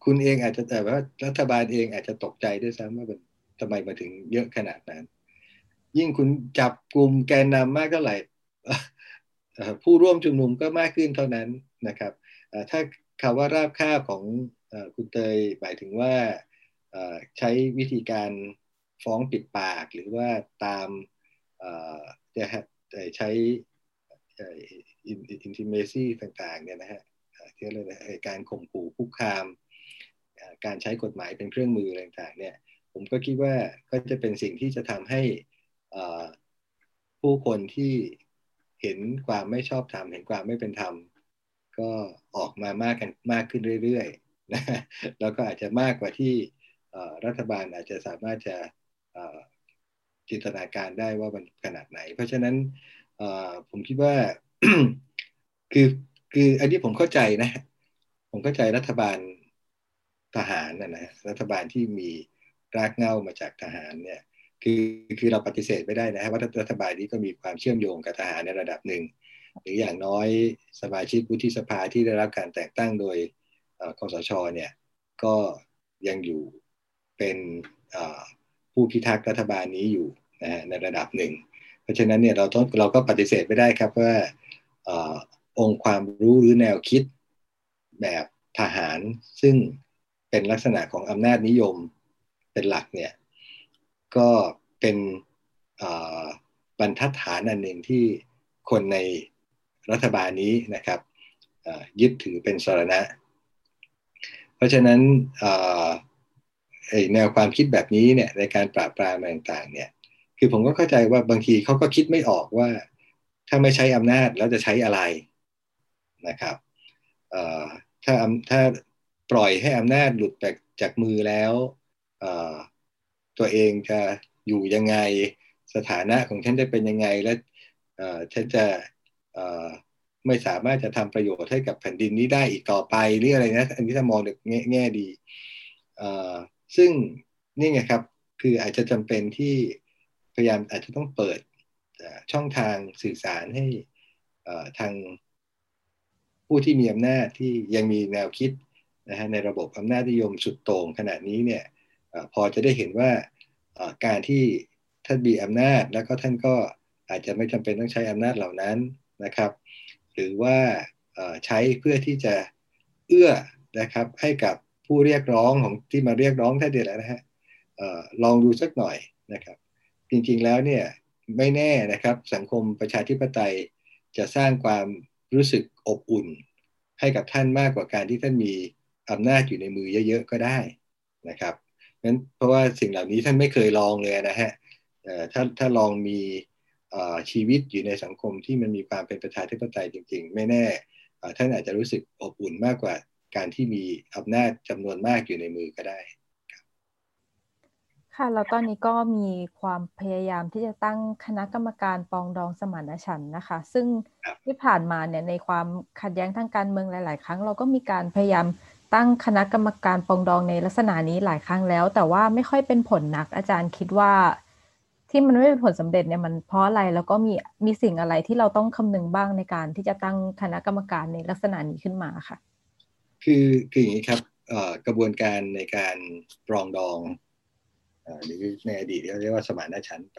คุณเองอาจจะแต่ว่ารัฐบาลเองอาจจะตกใจด้วยซ้ำว่าทำไมมาถึงเยอะขนาดนั้น ยิ่งคุณจับกลุ่มแกนนำมากเท่าไหร่ผู้ร่วมชุมนุมก็มากขึ้นเท่านั้นนะครับถ้าคำว่าราบคาบของคุณเตยหมายถึงว่าใช้วิธีการฟ้องปิดปากหรือว่าตามจะใช้อินทิเมซีต่างๆเนี่ยนะฮะที่เรียกการข่มขู่คุกคาม การใช้กฎหมายเป็นเครื่องมือต่างๆเนี่ยผมก็คิดว่าก็จะเป็นสิ่งที่จะทำให้ผู้คนที่เห็นความไม่ชอบธรรมเห็นความไม่เป็นธรรม ก็ออกมามากกันมากขึ้นเรื่อยๆนะแล้วก็อาจจะมากกว่าที่รัฐบาลอาจจะสามารถจะจินตนาการได้ว่ามันขนาดไหน เพราะฉะนั้นผมคิดว่าคือคืออันนี้ผมเข้าใจนะ ผมเข้าใจรัฐบาล ทหารนะนะรัฐบาลที่มีรากเง้ามาจากทหารเนี่ยคือคือเราปฏิเสธไม่ได้นะว่ารัฐบาลนี้ก็มีความเชื่อมโยงกับทหารในระดับหนึ่ง หรืออย่างน้อยสมาชิกวุฒิสภาที่ได้รับการแต่งตั้งโดยคอสชเนี่ยก็ยังอยู่เป็นผู้พิทักษ์รัฐบาลนี้อยู่นะในระดับหนึ่ง เพราะฉะนั้นเนี่ยเราต้องเราก็ปฏิเสธไม่ได้ครับว่าองค์ความรู้หรือแนวคิดแบบทหารซึ่ง เป็นลักษณะของอำนาจนิยมเป็นหลักเนี่ยก็เป็นบรรทัดฐานอันหนึ่งที่คนในรัฐบาลนี้นะครับยึดถือเป็นสรณะ เพราะฉะนั้นแนวความคิดแบบนี้เนี่ยในการปราบปรามต่างๆเนี่ยคือผมก็เข้าใจว่าบางทีเขาก็คิดไม่ออกว่า ถ้าไม่ใช้อำนาจแล้วจะใช้อะไรนะครับถ้าถ้า ปล่อยให้อำนาจหลุดจากจากมือแล้วตัวเองจะอยู่ยังไงสถานะของฉันจะเป็นยังไงและฉันจะไม่สามารถจะทำประโยชน์ให้กับแผ่นดินนี้ได้อีกต่อไปหรืออะไรนะอันนี้ถ้ามองแง่แง่ดีซึ่งนี่ไงครับคืออาจจะจำเป็นที่พยายามอาจจะต้องเปิดช่องทางสื่อสารให้ทางผู้ที่มีอำนาจที่ยังมีแนวคิด นะฮะในระบบอำนาจนิยมสุดโต่งขนาดนี้เนี่ยพอจะได้เห็นว่าการที่ท่านมีอำนาจแล้วก็ท่านก็อาจจะไม่จำเป็นต้องใช้อำนาจเหล่านั้นนะครับ หรือว่าใช้เพื่อที่จะเอื้อนะครับให้กับผู้เรียกร้องของที่มาเรียกร้องท่านเดียวนะฮะลองดูสักหน่อยนะครับ จริงๆแล้วเนี่ยไม่แน่นะครับสังคมประชาธิปไตยจะสร้างความรู้สึกอบอุ่น ให้กับท่านมากกว่าการที่ท่านมี อำนาจอยู่ในมือเยอะๆก็ได้นะครับนั้นเพราะว่าสิ่งเหล่านี้ท่านไม่เคยลองเลยนะฮะถ้าถ้าลองมีชีวิตอยู่ในสังคมที่มันมีความเป็นประชาธิปไตยจริง ๆ ไม่แน่ท่านอาจจะรู้สึกอบอุ่นมากกว่าการที่มีอำนาจจำนวนมากอยู่ในมือก็ได้ค่ะแล้วตอนนี้ก็มีความพยายามที่จะตั้งคณะกรรมการปองดองสมานฉันท์นะคะ ซึ่งที่ผ่านมาเนี่ยในความขัดแย้งทางการเมืองหลาย ๆ ครั้ง เราก็มีการพยายาม ตั้งคณะกรรมการปองดองในลักษณะนี้หลายครั้งแล้ว แต่ว่าไม่ค่อยเป็นผลนักอาจารย์คิดว่า ที่มันไม่เป็นผลสำเร็จเนี่ยมันเพราะอะไรแล้วก็มีมีสิ่งอะไรที่เราต้องคำนึงบ้างในการที่จะตั้งคณะกรรมการในลักษณะนี้ขึ้นมาค่ะ คือคืออย่างนี้ครับกระบวนการในการปรองดองหรือในอดีตเรียกว่าสมานฉันท์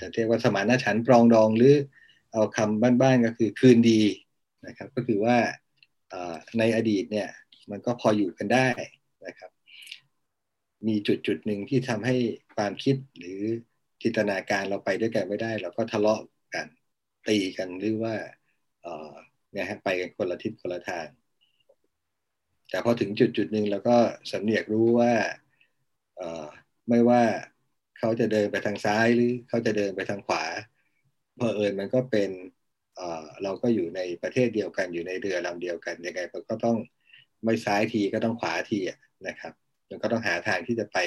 จะเรียกว่าสมานฉันท์ปรองดองหรือเอาคำบ้านๆก็คือคืนดีนะครับ ก็คือว่าในอดีตเนี่ย มันก็พออยู่กันได้นะครับ มีจุดจุดหนึ่งที่ทำให้ความคิดหรือจินตนาการเราไปด้วยกันไม่ได้ เราก็ทะเลาะกันตีกันหรือว่าเนี่ยฮะไปกันคนละทิศคนละทาง แต่พอถึงจุดจุดหนึ่งเราก็สำเนียกรู้ว่าไม่ว่าเขาจะเดินไปทางซ้ายหรือเขาจะเดินไปทางขวาเพอเอิญมันก็เป็นเราก็อยู่ในประเทศเดียวกันอยู่ในเรือลำเดียวกันยังไงก็ต้อง ไม่ซ้ายทีก็ต้องขวาทีนะครับมันก็ต้องหาทางที่จะไป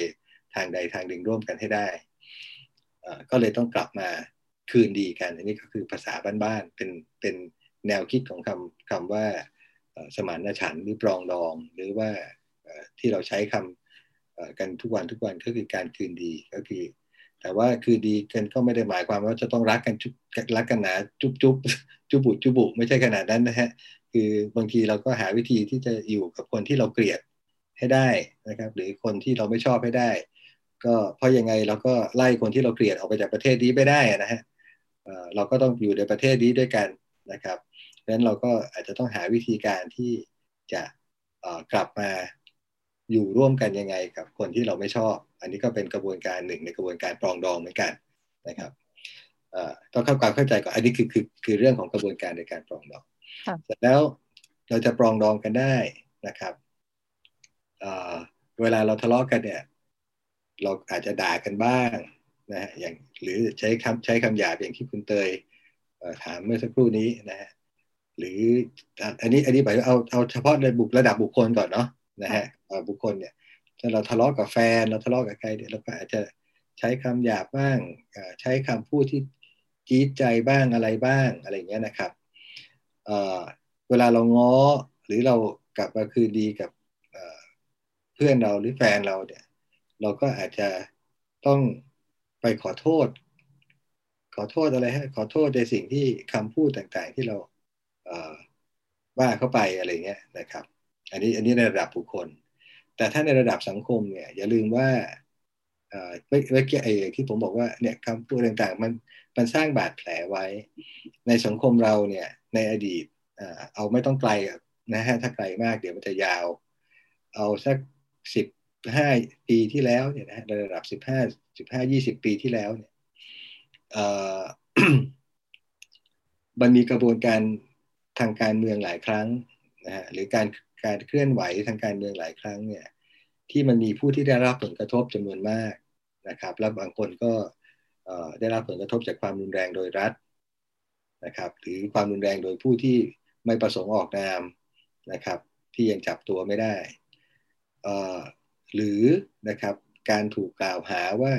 ทางใดทางหนึ่งร่วมกันให้ได้ ก็เลยต้องกลับมาคืนดีกัน อันนี้ก็คือภาษาบ้านๆ เป็นเป็นแนวคิดของคำคำว่าสมานฉันท์หรือปรองดอง หรือว่าที่เราใช้คำกันทุกวันทุกวันก็คือการคืนดีก็คือ แต่ว่าคืนดีกันก็ไม่ได้หมายความว่าจะต้องรักกันรักกันหนาจุ๊บจุ๊บจุบุจุบุไม่ใช่ขนาดนั้นนะฮะ คือบางทีเราก็หาวิธีที่จะอยู่กับคนที่เราเกลียดให้ได้นะครับ หรือคนที่เราไม่ชอบให้ได้ ก็เพราะยังไงเราก็ไล่คนที่เราเกลียดออกไปจากประเทศนี้ไม่ได้นะฮะเราก็ต้องอยู่ในประเทศนี้ด้วยกันนะครับดังนั้นเราก็อาจจะต้องหาวิธีการที่จะกลับมาอยู่ร่วมกันยังไงกับคนที่เราไม่ชอบ อันนี้ก็เป็นกระบวนการหนึ่งในกระบวนการปรองดองเหมือนกันนะครับต้องเข้าความเข้าใจก่อนอันนี้คือคือคือเรื่องของกระบวนการในการปรองดอง เสร็จแล้วเราจะปรองดองกันได้นะครับเวลาเราทะเลาะกันเนี่ย เราอาจจะด่ากันบ้างนะฮะอย่างหรือใช้คำใช้คำหยาบอย่างที่คุณเตยถามเมื่อสักครู่นี้นะฮะหรืออันนี้อันนี้หมายเอาเอาเฉพาะในบุคระดับบุคคลก่อนเนาะนะฮะบุคคลเนี่ยถ้าเราทะเลาะกับแฟนเราทะเลาะกับใครเนี่ยเราก็อาจจะใช้คำหยาบบ้างใช้คำพูดที่จี๊ดใจบ้างอะไรบ้างอะไรเงี้ยนะครับ เวลาเราง้อหรือเรากลับมาคืนดีกับเพื่อนเราหรือแฟนเราเนี่ย เราก็อาจจะต้องไปขอโทษ ขอโทษอะไรฮะขอโทษในสิ่งที่คำพูดต่างๆที่เราว่าเข้าไปอะไรเงี้ยนะครับ อันนี้อันนี้ในระดับบุคคล แต่ถ้าในระดับสังคมเนี่ยอย่าลืมว่าเมื่อกี้ไอ้ที่ผมบอกว่าเนี่ยคำพูดต่างๆ มัน มันสร้างบาดแผลไว้ ในสังคมเราเนี่ยในอดีตเอาไม่ต้องไกลนะฮะถ้าไกลมากเดี๋ยวมันจะยาว เอาสักสิบห้าปีที่แล้วเนี่ยนะระดับสิบห้าสิบห้ายี่สิบปีที่แล้วเนี่ยมันมีกระบวนการทางการเมืองหลายครั้งนะฮะหรือการการเคลื่อนไหวทางการเมืองหลายครั้งเนี่ยที่มันมีผู้ที่ได้รับผลกระทบจำนวนมากนะครับ และบางคนก็ ได้รับผลกระทบจากความรุนแรงโดยรัฐนะครับหรือความรุนแรงโดยผู้ที่ไม่ประสงค์ออกนามนะครับที่ยังจับตัวไม่ได้หรือนะครับการถูกกล่าวหาว่า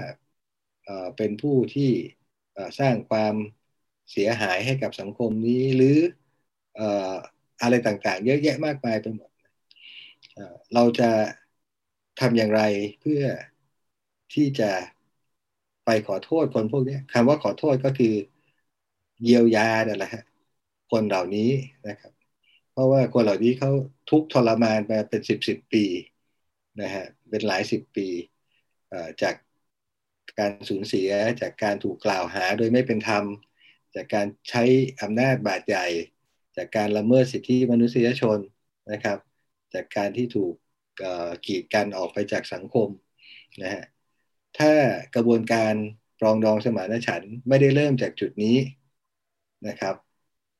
เป็นผู้ที่สร้างความเสียหายให้กับสังคมนี้หรืออะไรต่างๆ เยอะแยะมากมายไปหมดเราจะทำอย่างไรเพื่อที่จะ ไปขอโทษคนพวกนี้คำว่าขอโทษก็คือเยียวยานั่นแหละฮะคนเหล่านี้นะครับ เพราะว่าคนเหล่านี้เขาทุกทรมานมาเป็นสิบสิบปีนะฮะเป็นหลายสิบปีจากการสูญเสียจากการถูกกล่าวหาโดยไม่เป็นธรรม จากการใช้อำนาจบาดใหญ่ จากการละเมิดสิทธิมนุษยชนนะครับ จากการที่ถูกกีดกันออกไปจากสังคมนะฮะ ถ้ากระบวนการปรองดองสมานฉันท์ไม่ได้เริ่มจากจุดนี้นะครับ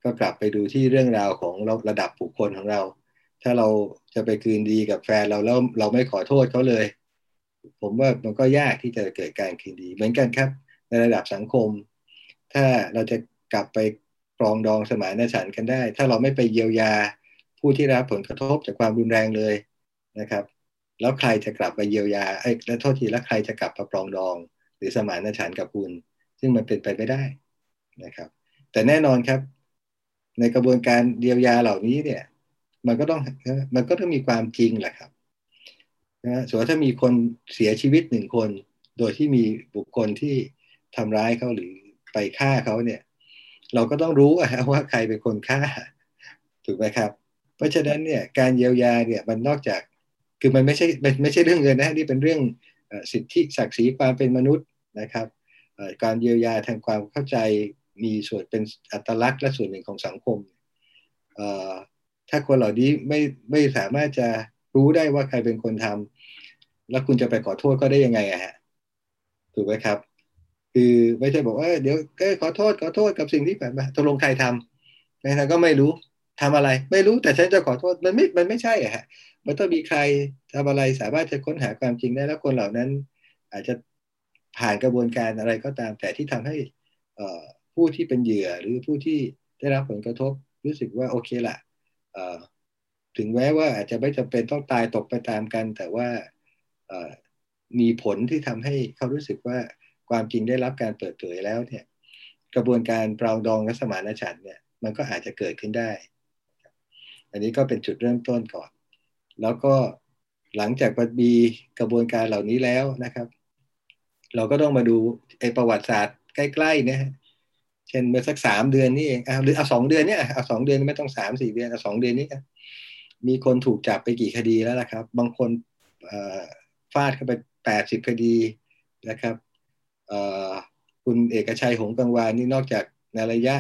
ก็กลับไปดูที่เรื่องราวของระดับบุคคลของเรา ถ้าเราจะไปคืนดีกับแฟนเราแล้วเราไม่ขอโทษเขาเลย ผมว่ามันก็ยากที่จะเกิดการคืนดี เหมือนกันครับ ในระดับสังคม ถ้าเราจะกลับไปปรองดองสมานฉันท์กันได้ ถ้าเราไม่ไปเยียวยาผู้ที่รับผลกระทบจากความรุนแรงเลยนะครับ แล้วใครจะกลับมาเยียวยาไอ้แล้วโทษทีแล้วใครจะกลับมาปรองดอง หรือสมานฉันท์กับคุณ ซึ่งมันเป็นไปไม่ได้นะครับ แต่แน่นอนครับ ในกระบวนการเยียวยาเหล่านี้เนี่ย มันก็ต้องมันก็ต้องมีความจริงแหละครับนะส่วนถ้ามีคนเสียชีวิตหนึ่งคน โดยที่มีบุคคลที่ทำร้ายเขาหรือไปฆ่าเขาเนี่ย เราก็ต้องรู้ว่าใครเป็นคนฆ่าถูกไหมครับ เพราะฉะนั้นเนี่ยการเยียวยาเนี่ยมันนอกจาก คือมันไม่ใช่ไม่ใช่เรื่องเงินนะนี่เป็นเรื่องสิทธิศักดิ์ศรีความเป็นมนุษย์นะครับการเยียวยาทางความเข้าใจมีส่วนเป็นอัตลักษณ์และส่วนหนึ่งของสังคม ถ้าคนเหล่านี้ไม่ไม่สามารถจะรู้ได้ว่าใครเป็นคนทำแล้วคุณจะไปขอโทษก็ได้ยังไงอะฮะถูกไหมครับ คือไม่ใช่บอกว่าเดี๋ยวก็ขอโทษขอโทษกับสิ่งที่ผ่านมาตกลงใครทำนะก็ไม่รู้ทำอะไร ไม่รู้แต่ฉันจะขอโทษมันไม่มันไม่ใช่อะฮะ มันต้องมีใครทำอะไรสามารถจะค้นหาความจริงได้แล้วคนเหล่านั้น อาจจะผ่านกระบวนการอะไรก็ตาม แต่ที่ทำให้ผู้ที่เป็นเหยื่อหรือผู้ที่ได้รับผลกระทบรู้สึกว่าโอเคละถึงแม้ว่าอาจจะไม่จำเป็นต้องตายตกไปตามกัน แต่ว่ามีผลที่ทำให้เขารู้สึกว่าความจริงได้รับการเปิดเผยแล้วเนี่ยกระบวนการปรองดองและสมานฉันท์เนี่ยมันก็อาจจะเกิดขึ้นได้ อันนี้ก็เป็นจุดเริ่มต้นก่อน แล้วก็หลังจากมีกระบวนการเหล่านี้แล้วนะครับ เราก็ต้องมาดูไอประวัติศาสตร์ใกล้ๆเนี่ยเช่นเมื่อสักสามเดือนนี่เองหรือเอาสองเดือนเนี่ยเอาสองเดือนไม่ต้องสามสี่เดือนเอาสองเดือนนี้มีคนถูกจับไปกี่คดีแล้วล่ะครับ บางคนฟาดเข้าไปแปดสิบคดีนะครับคุณเอกชัยหงกังวานนี่นอกจากในระยะ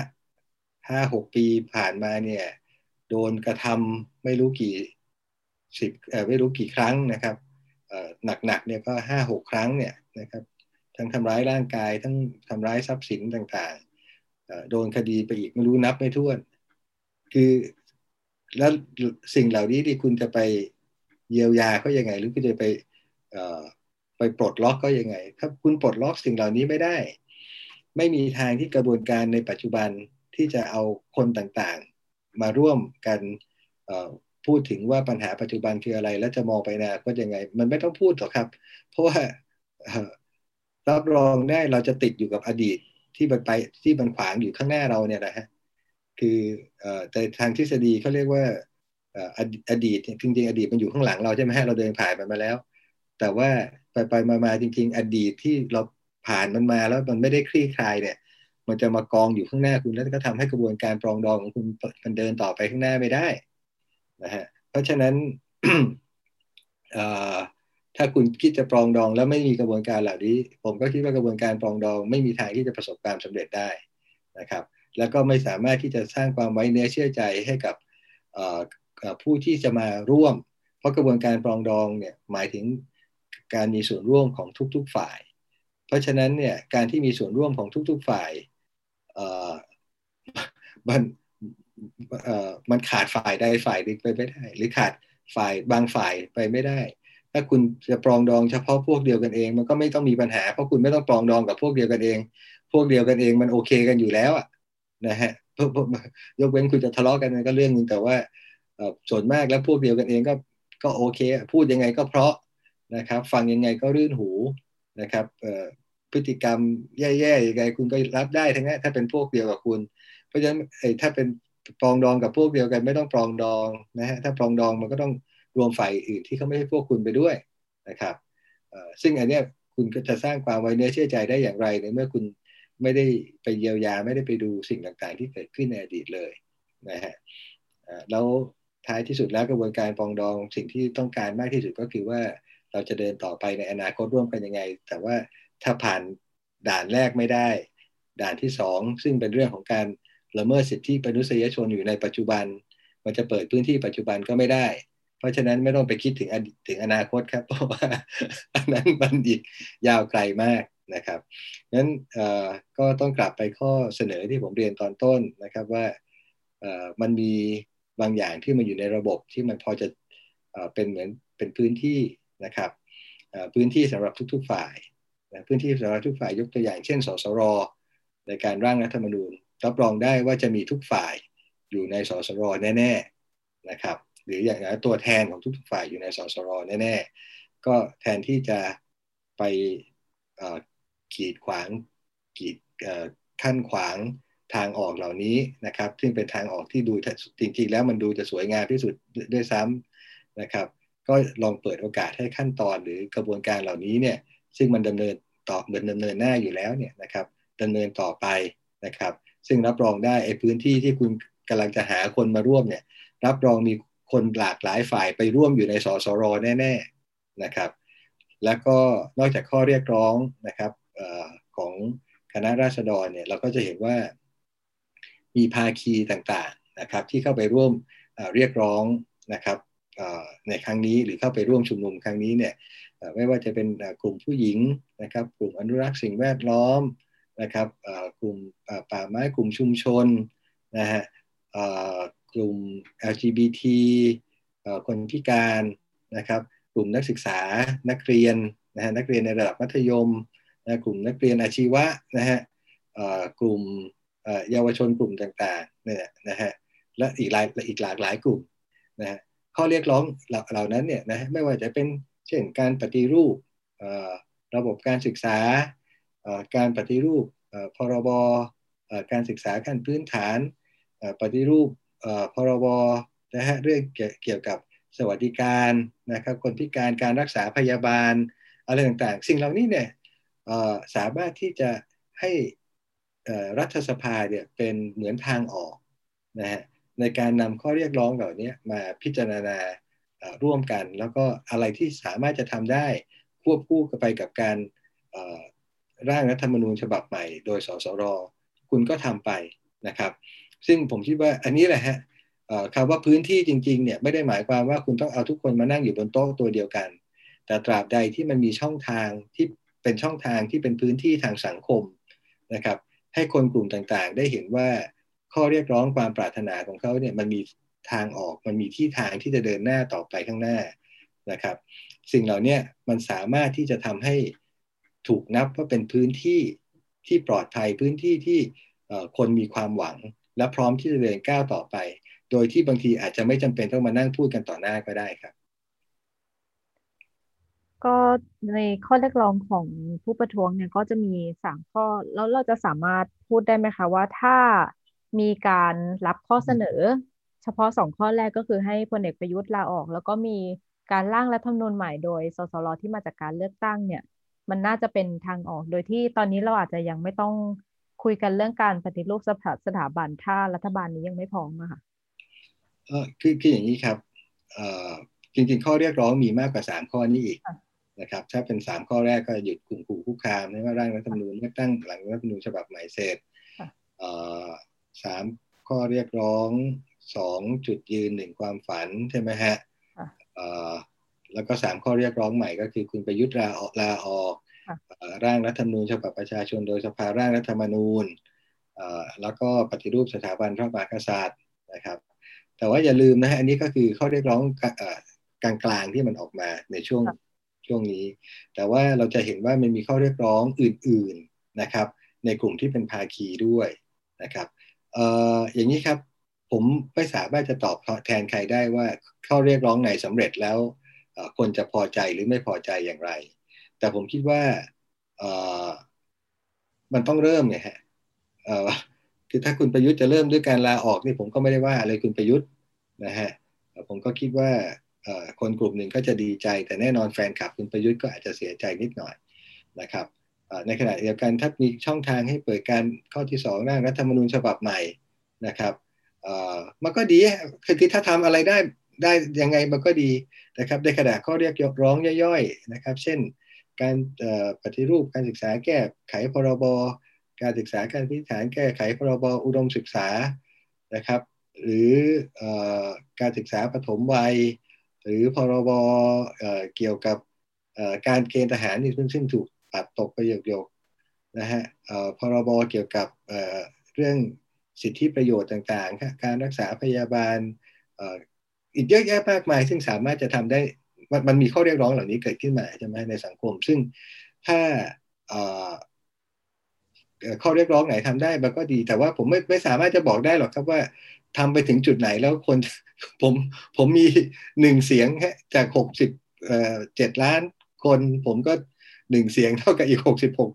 ห้าหกปีผ่านมาเนี่ย โดนกระทำไม่รู้กี่ สิบไม่รู้กี่ครั้งนะครับหนักๆเนี่ยก็ห้าหกครั้งเนี่ยนะครับทั้งทำร้ายร่างกายทั้งทำร้ายทรัพย์สินต่างๆ โดนคดีไปอีกไม่รู้นับไม่ถ้วน คือแล้วสิ่งเหล่านี้ที่คุณจะไปเยียวยาเขายังไง หรือคุณจะไปไปปลดล็อกก็ยังไง ถ้าคุณปลดล็อกสิ่งเหล่านี้ไม่ได้ ไม่มีทางที่กระบวนการในปัจจุบันที่จะเอาคนต่างๆ มาร่วมกัน พูดถึงว่าปัญหาปัจจุบันคืออะไร และจะมองไปนาก็ยังไง มันไม่ต้องพูดหรอกครับ เพราะว่ารับรองได้เราจะติดอยู่กับอดีตที่มันไปที่มันขวางอยู่ข้างหน้าเราเนี่ยนะฮะคือแต่ทางทฤษฎีเขาเรียกว่าอดีตจริงๆอดีตมันอยู่ข้างหลังเราใช่ไหมฮะเราเดินผ่านมันมาแล้ว แต่ว่าไปไปมาๆจริง ๆ อดีตที่เราผ่านมันมาแล้วมันไม่ได้คลี่คลายเนี่ย มันจะมากองอยู่ข้างหน้าคุณแล้วก็ทำให้กระบวนการปรองดองของคุณมันเดินต่อไปข้างหน้าไม่ได้ นะฮะเพราะฉะนั้นถ้าคุณคิดจะปรองดองแล้วไม่มีกระบวนการเหล่านี้ ผมก็คิดว่ากระบวนการปรองดอง ไม่มีทางที่จะประสบความสำเร็จได้นะครับ แล้วก็ไม่สามารถที่จะสร้างความไว้เนื้อเชื่อใจให้กับผู้ที่จะมาร่วม เพราะกระบวนการปรองดองเนี่ยหมายถึงการมีส่วนร่วมของทุก ๆฝ่าย เพราะฉะนั้นเนี่ยการที่มีส่วนร่วมของทุก ๆฝ่ายมัน มันขาดฝ่ายใดฝ่ายหนึ่งไปไม่ได้ หรือขาดฝ่ายบางฝ่ายไปไม่ได้ ถ้าคุณจะปรองดองเฉพาะพวกเดียวกันเอง มันก็ไม่ต้องมีปัญหาเพราะคุณไม่ต้องปรองดองกับพวกเดียวกันเอง พวกเดียวกันเองมันโอเคกันอยู่แล้วอะนะฮะยกเว้นคุณจะทะเลาะกันก็เรื่องนึงแต่ว่าส่วนมากแล้วพวกเดียวกันเองก็ก็โอเค พูดยังไงก็เพราะนะครับ ฟังยังไงก็รื่นหูนะครับพฤติกรรมแย่ๆยังไงคุณก็รับได้ทั้งนั้นถ้าเป็นพวกเดียวกับคุณ เพราะฉะนั้นถ้าเป็น ปรองดองกับพวกเดียวกันไม่ต้องปรองดองนะฮะถ้าปรองดองมันก็ต้องรวมฝ่ายอื่นที่เขาไม่ใช่พวกคุณไปด้วยนะครับซึ่งอันเนี้ยคุณก็จะสร้างความไว้เนื้อเชื่อใจได้อย่างไรในเมื่อคุณไม่ได้ไปเยียวยาไม่ได้ไปดูสิ่งต่างๆ ที่เกิดขึ้นในอดีตเลยนะฮะแล้วท้ายที่สุดแล้วกระบวนการปองดองสิ่งที่ต้องการมากที่สุดก็คือว่าเราจะเดินต่อไปในอนาคตร่วมกันยังไง แต่ว่าถ้าผ่านด่านแรกไม่ได้ ด่านที่สองซึ่งเป็นเรื่องของการ ละเมิดสิทธิมนุษยชนอยู่ในปัจจุบัน มันจะเปิดพื้นที่ปัจจุบันก็ไม่ได้ เพราะฉะนั้นไม่ต้องไปคิดถึงถึงอนาคตครับ เพราะว่าอันนั้นมันอีกยาวไกลมากนะครับงั้นก็ต้องกลับไปข้อเสนอที่ผมเรียนตอนต้นนะครับว่ามันมีบางอย่างที่มันอยู่ในระบบที่มันพอจะเป็นเหมือนเป็นพื้นที่นะครับพื้นที่สำหรับทุก ๆ ฝ่าย พื้นที่สำหรับทุกฝ่ายยกตัวอย่างเช่น สสรในการร่างรัฐธรรมนูญ รับรองได้ว่าจะมีทุกฝ่ายอยู่ในสสรแน่ๆนะครับ หรืออย่างนั้ตัวแทนของทุกฝ่ายอยู่ในสสรแน่ๆก็แทนที่จะไปขีดขวางขีดขั้นขวางทางออกเหล่านี้นะครับ ซึ่งเป็นทางออกที่ดูจริงๆ แล้วมันดูจะสวยงามที่สุดด้วยซ้ำนะครับ ก็ลองเปิดโอกาสให้ขั้นตอนหรือกระบวนการเหล่านี้เนี่ยซึ่งมันดำเนินต่อดำเนินหน้าอยู่แล้วเนี่ยนะครับดำเนินต่อไปนะครับ ซึ่งรับรองได้ไอ้พื้นที่ที่คุณกำลังจะหาคนมาร่วมเนี่ย รับรองมีคนหลากหลายฝ่ายไปร่วมอยู่ในสสรแน่ๆนะครับ แล้วก็นอกจากข้อเรียกร้องนะครับของคณะราษฎรเนี่ยเราก็จะเห็นว่ามีภาคีต่างๆนะครับ ที่เข้าไปร่วมเรียกร้องนะครับในครั้งนี้หรือเข้าไปร่วมชุมนุมครั้งนี้เนี่ยไม่ว่าจะเป็นกลุ่มผู้หญิงนะครับ กลุ่มอนุรักษ์สิ่งแวดล้อม นะครับกลุ่มป่าไม้กลุ่มชุมชนนะฮะกลุ่ม LGBT คนพิการนะครับกลุ่มนักศึกษานักเรียนนะฮะนักเรียนในระดับมัธยมนะกลุ่มนักเรียนอาชีวะนะฮะกลุ่มเยาวชนกลุ่มต่างๆเนี่ยนะฮะและอีกหลายอีกหลากหลายกลุ่มนะฮะข้อเรียกร้องเหล่านั้นเนี่ยนะไม่ว่าจะเป็นเช่นการปฏิรูประบบการศึกษา การปฏิรูปพรบการศึกษาขั้นพื้นฐานปฏิรูปพรบนะฮะเรื่องเกี่ยวกับสวัสดิการนะครับคนพิการการรักษาพยาบาลอะไรต่างๆ สิ่งเหล่านี้เนี่ยสามารถที่จะให้รัฐสภาเนี่ยเป็นเหมือนทางออกนะฮะในการนำข้อเรียกร้องเหล่านี้มาพิจารณาร่วมกัน แล้วก็อะไรที่สามารถจะทำได้ควบคู่ไปกับการ ร่างรัฐธรรมนูญฉบับใหม่ โดยสสรคุณก็ทำไปนะครับ ซึ่งผมคิดว่าอันนี้แหละฮะคำว่าพื้นที่จริงๆเนี่ยไม่ได้หมายความว่าคุณต้องเอาทุกคนมานั่งอยู่บนโต๊ะตัวเดียวกัน แต่ตราบใดที่มันมีช่องทางที่เป็นช่องทางที่เป็นพื้นที่ทางสังคมนะครับ ให้คนกลุ่มต่างๆ ได้เห็นว่าข้อเรียกร้องความปรารถนาของเขาเนี่ยมันมีทางออกมันมีที่ทางที่จะเดินหน้าต่อไปข้างหน้านะครับ สิ่งเหล่านี้มันสามารถที่จะทำให้ ถูกนับว่าเป็นพื้นที่ที่ปลอดภัยพื้นที่ที่คนมีความหวัง และพร้อมที่จะเดินก้าวต่อไป โดยที่บางทีอาจจะไม่จำเป็นต้องมานั่งพูดกันต่อหน้าก็ได้ครับ ก็ในข้อเรียกร้องของผู้ประท้วงเนี่ยก็จะมีสามข้อแล้วเราจะสามารถพูดได้ไหมคะว่าถ้ามีการรับข้อเสนอ เฉพาะสองข้อแรกก็คือให้พลเอกประยุทธ์ลาออก แล้วก็มีการร่างรัฐธรรมนูญใหม่โดยสสรที่มาจากการเลือกตั้งเนี่ย มันน่าจะเป็นทางออกโดยที่ตอนนี้เราอาจจะยังไม่ต้องคุยกันเรื่องการปฏิรูปสถาสถาบันถ้ารัฐบาลนี้ยังไม่พร้อมอะค่ะเออคือคืออย่างนี้ครับเอ่อจริงๆ ข้อเรียกร้องมีมากกว่าสามข้อนี้อีกนะครับ ถ้าเป็นสามข้อแรกก็หยุดกลุ่มขู่คุกคามไม่ว่าร่างรัฐธรรมนูญเลือกตั้งหลังรัฐธรรมนูญฉบับใหม่เสร็จสามข้อเรียกร้องสองจุดยืนหนึ่งความฝันใช่ไหมฮะ แล้วก็สามข้อเรียกร้องใหม่ก็คือคุณประยุทธ์ลาออกลาออกร่างรัฐธรรมนูญฉบับประชาชนโดยสภาร่างรัฐธรรมนูญแล้วก็ปฏิรูปสถาบันพระมหากษัตริย์นะครับ แต่ว่าอย่าลืมนะฮะอันนี้ก็คือข้อเรียกร้องกลางๆที่มันออกมาในช่วงช่วงนี้ แต่ว่าเราจะเห็นว่ามันมีข้อเรียกร้องอื่นๆนะครับ ในกลุ่มที่เป็นภาคีด้วยนะครับเอ่ออย่างนี้ครับผมไม่สามารถจะตอบแทนใครได้ว่าข้อเรียกร้องไหนสำเร็จแล้ว คนจะพอใจหรือไม่พอใจอย่างไร แต่ผมคิดว่ามันต้องเริ่มไงฮะคือถ้าคุณประยุทธ์จะเริ่มด้วยการลาออกนี่ผมก็ไม่ได้ว่าอะไรคุณประยุทธ์นะฮะผมก็คิดว่าคนกลุ่มหนึ่งก็จะดีใจ แต่แน่นอนแฟนคลับคุณประยุทธ์ก็อาจจะเสียใจนิดหน่อยนะครับในขณะเดียวกันถ้ามีช่องทางให้เปิดการข้อที่สองร่างรัฐธรรมนูญฉบับใหม่นะครับมันก็ดีคือถ้าทำอะไรได้ ได้ยังไงมันก็ดีนะครับในขณะข้อเรียกร้องย่อยๆนะครับ เช่น การปฏิรูปการศึกษาแก้ไขพรบการศึกษาการพิจารณาแก้ไขพรบอุดมศึกษานะครับ หรือการศึกษาปฐมวัย หรือพรบเกี่ยวกับการเกณฑ์ทหารนี่ซึ่งถูกปัดตกไปหยกๆนะฮะพรบเกี่ยวกับเรื่องสิทธิประโยชน์ต่างๆ การรักษาพยาบาล อีกเยอะแยะมากมาย ซึ่งสามารถจะทำได้มันมีข้อเรียกร้องเหล่านี้เกิดขึ้นมาใช่ไหมในสังคม ซึ่งถ้าข้อเรียกร้องไหนทำได้มันก็ดี แต่ว่าผมไม่ไม่สามารถจะบอกได้หรอกครับว่าทำไปถึงจุดไหนแล้วคนผมผมมีหนึ่งเสียงจากหกสิบเจ็ดล้านคน ผมก็หนึ่งเสียงเท่ากับอีกหกสิบหก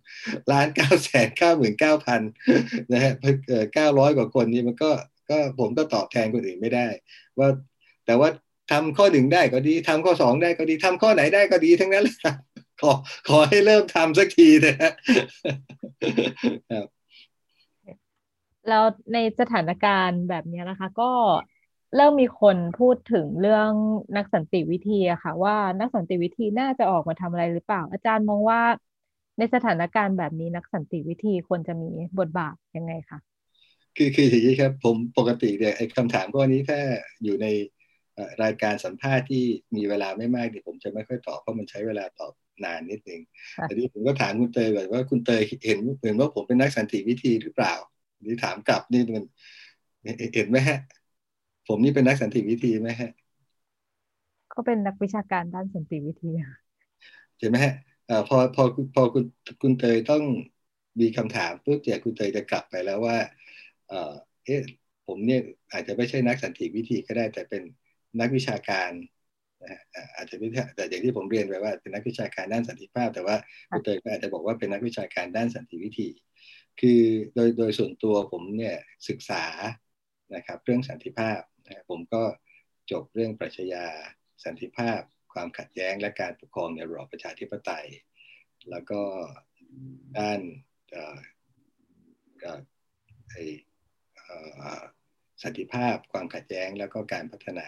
ล้านเก้าแสนเก้าหมื่นเก้าพันนะฮะเก้าร้อยกว่าคนนี่มันก็ก็ผมก็ตอบแทนคนอื่นไม่ได้ ว่า แต่ว่าทำข้อหนึ่งได้ก็ดีทำข้อสองได้ก็ดีทำข้อไหนได้ก็ดีทั้งนั้นเลยครับขอขอให้เริ่มทำสักทีนะฮะแล้วในสถานการณ์แบบนี้นะคะ ก็เริ่มมีคนพูดถึงเรื่องนักสันติวิธีอะค่ะ ว่านักสันติวิธีน่าจะออกมาทำอะไรหรือเปล่า อาจารย์มองว่า ในสถานการณ์แบบนี้นักสันติวิธีควรจะมีบทบาทยังไงคะคือคืออย่างนี้ครับ ผมปกติเนี่ยไอ้คำถามพวกนี้ถ้าอยู่ใน รายการสัมภาษณ์ที่มีเวลาไม่มากเนี่ยผมจะไม่ค่อยตอบเพราะมันใช้เวลาตอบนานนิดนึงแต่ที่ผมก็ถามคุณเตยแบบว่าคุณเตยเห็นเห็นว่าผมเป็นนักสันติวิธีหรือเปล่านี่ถามกลับนี่มันเห็นไหมฮะ ผมนี่เป็นนักสันติวิธีไหมฮะ ก็เป็นนักวิชาการด้านสันติวิธีเห็นไหมฮะพอพอพอคุณคุณเตยต้องมีคำถามปุ๊บเดี๋ยวคุณเตยจะกลับไปแล้วว่าเออผมเนี่ยอาจจะไม่ใช่นักสันติวิธีก็ได้แต่เป็น นักวิชาการอาจจะไม่แต่อย่างที่ผมเรียนไปว่าเป็นนักวิชาการด้านสันติภาพ แต่ว่าคุณเตยก็อาจจะบอกว่าเป็นนักวิชาการด้านสันติวิธี คือโดยโดยส่วนตัวผมเนี่ยศึกษานะครับเรื่องสันติภาพนะผมก็จบเรื่องปรัชญาสันติภาพ ความขัดแย้งและการปกครองในระบอบประชาธิปไตย แล้วก็ด้านสันติภาพ ความขัดแย้งแล้วก็การพัฒนา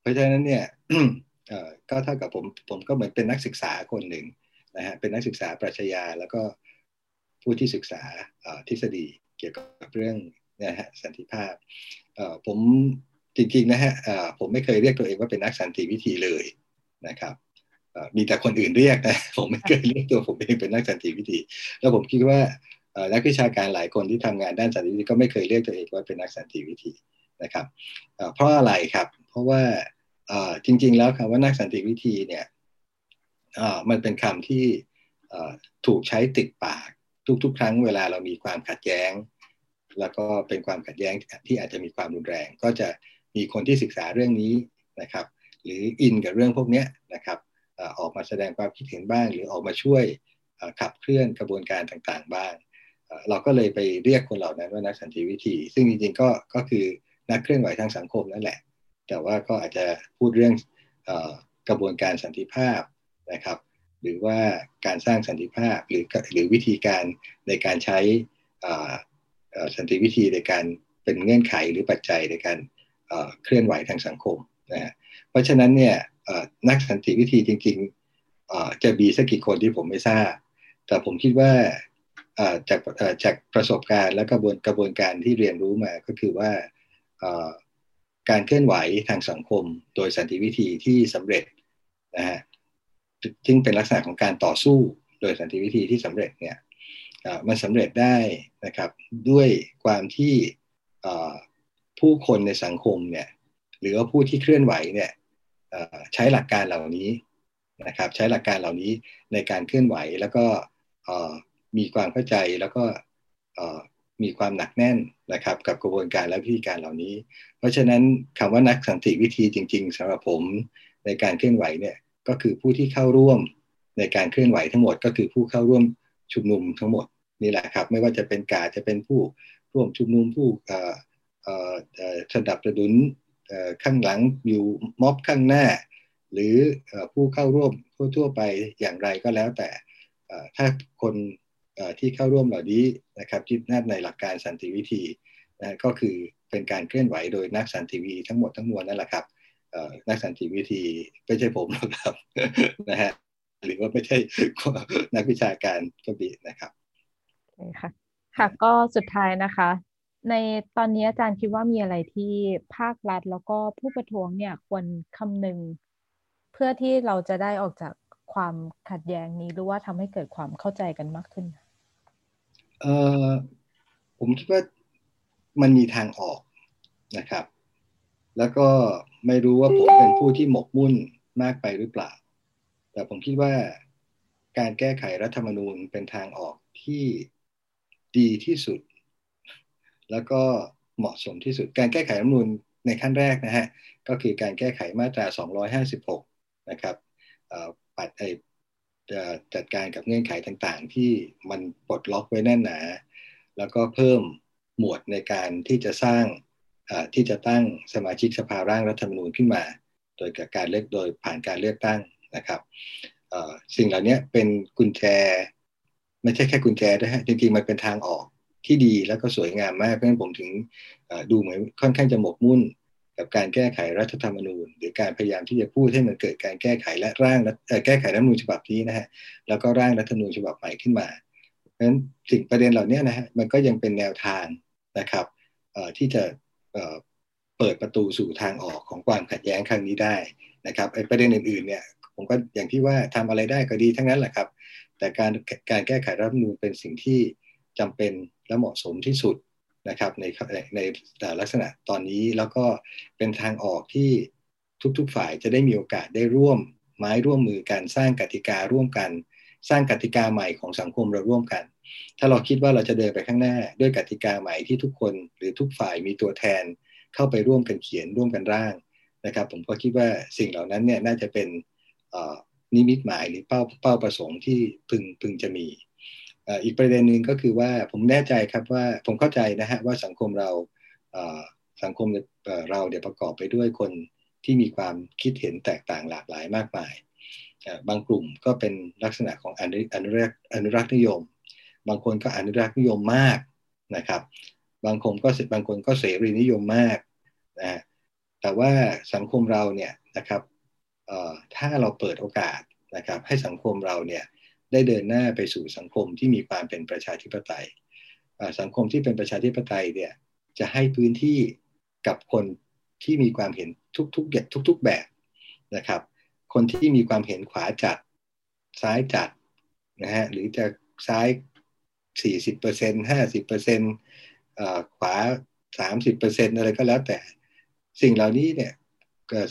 เพราะฉะนั้นเนี่ยก็เท่ากับผมผมก็เหมือนเป็นนักศึกษาคนหนึ่งนะฮะเป็นนักศึกษาปรัชญาแล้วก็ผู้ที่ศึกษาทฤษฎีเกี่ยวกับเรื่องนะฮะสันติภาพผมจริงๆนะฮะผมไม่เคยเรียกตัวเองว่าเป็นนักสันติวิธีเลยนะครับมีแต่คนอื่นเรียกนะผมไม่เคยเรียกตัวผมเองเป็นนักสันติวิธี แล้วผมคิดว่านักวิชาการหลายคนที่ทำงานด้านสันติวิธีก็ไม่เคยเรียกตัวเองว่าเป็นนักสันติวิธีนะครับเพราะอะไรครับ ราะว่าจริง ๆ แล้วคำว่านักสันติวิธีเนี่ยมันเป็นคำที่ถูกใช้ติดปากทุก ๆ ครั้งเวลาเรามีความขัดแย้ง แล้วก็เป็นความขัดแย้งที่อาจจะมีความรุนแรง ก็จะมีคนที่ศึกษาเรื่องนี้นะครับหรืออินกับเรื่องพวกนี้นะครับออกมาแสดงความคิดเห็นบ้าง หรือออกมาช่วยขับเคลื่อนกระบวนการต่างๆ บ้าง เราก็เลยไปเรียกคนเหล่านั้นว่านักสันติวิธี ซึ่งจริงๆก็ก็คือนักเคลื่อนไหวทางสังคมนั่นแหละ แต่ว่าก็อาจจะพูดเรื่องกระบวนการสันติภาพนะครับ หรือว่าการสร้างสันติภาพหรือหรือวิธีการในการใช้สันติวิธีในการเป็นเงื่อนไขหรือปัจจัยในการเคลื่อนไหวทางสังคมนะเพราะฉะนั้นเนี่ยนักสันติวิธีจริงๆจะมีสักกี่คนที่ผมไม่ทราบ แต่ผมคิดว่าจากจากประสบการณ์และกระบวนกระบวนการที่เรียนรู้มาก็คือว่า การเคลื่อนไหวทางสังคม โดยสันติวิธีที่สำเร็จนะฮะซึ่งเป็นลักษณะของการต่อสู้โดยสันติวิธีที่สำเร็จเนี่ยมันสำเร็จได้นะครับด้วยความที่ผู้คนในสังคมเนี่ยหรือว่าผู้ที่เคลื่อนไหวเนี่ยใช้หลักการเหล่านี้นะครับใช้หลักการเหล่านี้ในการเคลื่อนไหวแล้วก็มีความเข้าใจแล้วก็ มีความหนักแน่นนะครับกับกระบวนการและวิธีการเหล่านี้ เพราะฉะนั้นคำว่านักสันติวิธีจริง ๆสำหรับผมในการเคลื่อนไหวเนี่ยก็คือผู้ที่เข้าร่วมในการเคลื่อนไหวทั้งหมด ก็คือผู้เข้าร่วมชุมนุมทั้งหมดนี่แหละครับ ไม่ว่าจะเป็นกาจะเป็นผู้ร่วมชุมนุมผู้สนับสนุนข้างหลังอยู่ม็อบข้างหน้า หรือผู้เข้าร่วมทั่วไปอย่างไรก็แล้วแต่ถ้าคน ที่เข้าร่วมเหล่านี้นะครับที่นัดในหลักการสันติวิธีนะก็คือเป็นการเคลื่อนไหวโดยนักสันติวิธีทั้งหมดทั้งมวลนั่นแหละครับนักสันติวิธีไม่ใช่ผมหรอกครับนะฮะหรือว่าไม่ใช่นักวิชาการก็ดีนะครับค่ะค่ะก็สุดท้ายนะคะ ในตอนนี้อาจารย์คิดว่ามีอะไรที่ภาครัฐแล้วก็ผู้ประท้วงเนี่ยควรคำนึง เพื่อที่เราจะได้ออกจากความขัดแย้งนี้หรือว่าทำให้เกิดความเข้าใจกันมากขึ้น เออผมคิดว่ามันมีทางออกนะครับ แล้วก็ไม่รู้ว่าผมเป็นผู้ที่หมกมุ่นมากไปหรือเปล่า แต่ผมคิดว่าการแก้ไขรัฐธรรมนูญเป็นทางออกที่ดีที่สุด แล้วก็เหมาะสมที่สุด การแก้ไขรัฐธรรมนูญในขั้นแรกนะฮะก็คือการแก้ไขมาตรา 256 นะครับปัดไอ จะจัดการกับเงื่อนไขต่างๆ ที่มันปลดล็อกไว้แน่นหนา แล้วก็เพิ่มหมวดในการที่จะสร้างที่จะตั้งสมาชิกสภาร่างรัฐธรรมนูญขึ้นมา โดยการเลือกโดยผ่านการเลือกตั้งนะครับสิ่งเหล่านี้เป็นกุญแจ ไม่ใช่แค่กุญแจด้วยฮะจริงๆมันเป็นทางออกที่ดีแล้วก็สวยงามมากเพราะฉะนั้นผมถึงดูเหมือนค่อนข้างจะหมกมุ่น กับการแก้ไขรัฐธรรมนูญ หรือการพยายามที่จะพูดให้มันเกิดการแก้ไขและร่างแก้ไขรัฐธรรมนูญฉบับนี้นะฮะแล้วก็ร่างรัฐธรรมนูญฉบับใหม่ขึ้นมาเพราะฉะนั้นสิ่งประเด็นเหล่านี้นะฮะมันก็ยังเป็นแนวทางนะครับที่จะเปิดประตูสู่ทางออกของความขัดแย้งครั้งนี้ได้นะครับไอ้ประเด็นอื่นๆเนี่ยผมก็อย่างที่ว่าทำอะไรได้ก็ดีทั้งนั้นแหละครับ แต่การการแก้ไขรัฐธรรมนูญเป็นสิ่งที่จำเป็นและเหมาะสมที่สุด นะครับในในลักษณะตอนนี้แล้วก็เป็นทางออกที่ทุกๆฝ่ายจะได้มีโอกาสได้ร่วมไม้ร่วมมือกันสร้างกติการ่วมกัน สร้างกติกาใหม่ของสังคมเราร่วมกัน ถ้าเราคิดว่าเราจะเดินไปข้างหน้า ด้วยกติกาใหม่ที่ทุกคนหรือทุกฝ่ายมีตัวแทน เข้าไปร่วมกันเขียนร่วมกันร่างนะครับ ผมก็คิดว่าสิ่งเหล่านั้นเนี่ยน่าจะเป็นนิมิตหมายหรือเป้าเป้าประสงค์ที่พึงพึงจะมี อีกประเด็นหนึ่งก็คือว่าผมแน่ใจครับว่าผมเข้าใจนะฮะว่าสังคมเราสังคมเราเดี๋ยวประกอบไปด้วยคนที่มีความคิดเห็นแตกต่างหลากหลายมากมาย บางกลุ่มก็เป็นลักษณะของอนุอนุรักษ์อนุรักษ์นิยม บางคนก็อนุรักษ์นิยมมากนะครับ บางคนก็บางคนก็เสรีนิยมมากนะแต่ว่าสังคมเราเนี่ยนะครับถ้าเราเปิดโอกาสนะครับให้สังคมเราเนี่ย ได้เดินหน้าไปสู่สังคมที่มีความเป็นประชาธิปไตย สังคมที่เป็นประชาธิปไตยเนี่ยจะให้พื้นที่กับคนที่มีความเห็นทุกๆแบบทุก ๆแบบนะครับ คนที่มีความเห็นขวาจัดซ้ายจัดนะฮะหรือจะซ้าย 40% 50%ขวา 30%อะไรก็แล้วแต่ สิ่งเหล่านี้เนี่ย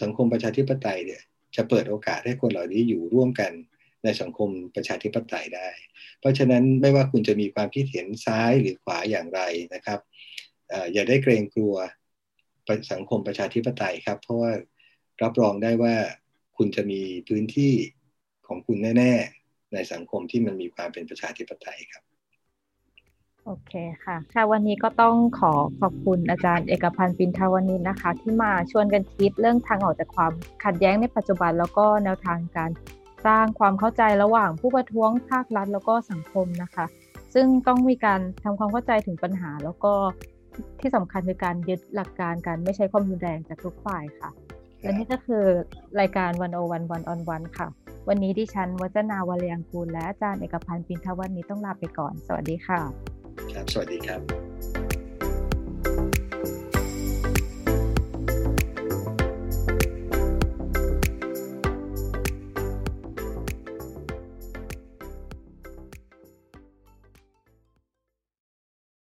สังคมประชาธิปไตยเนี่ยจะเปิดโอกาสให้คนเหล่านี้อยู่ร่วมกัน ในสังคมประชาธิปไตยได้ เพราะฉะนั้นไม่ว่าคุณจะมีความคิดเห็นซ้ายหรือขวาอย่างไรนะครับอย่าได้เกรงกลัวสังคมประชาธิปไตยครับ เพราะว่ารับรองได้ว่าคุณจะมีพื้นที่ของคุณแน่ ๆ ในสังคมที่มันมีความเป็นประชาธิปไตยครับโอเคค่ะ ค่ะ วันนี้ก็ต้องขอขอบคุณอาจารย์เอกพันธ์ปินทาวนินนะคะ ที่มาชวนกันคิดเรื่องทางออกจากความขัดแย้งในปัจจุบันแล้วก็แนวทางการ สร้างความเข้าใจระหว่างผู้ประท้วงภาครัฐแล้วก็สังคมนะคะ ซึ่งต้องมีการทำความเข้าใจถึงปัญหา แล้วก็ที่สำคัญคือการยึดหลักการการไม่ใช้ความรุนแรงจากทุกฝ่ายค่ะ และนี่ก็คือรายการวันโอวันวันออนวันค่ะ วันนี้ดิฉันวัจนาวรยังกูล และอาจารย์เอกพันธ์ปินทวันนี้ต้องลาไปก่อน สวัสดีค่ะ ครับ สวัสดีครับ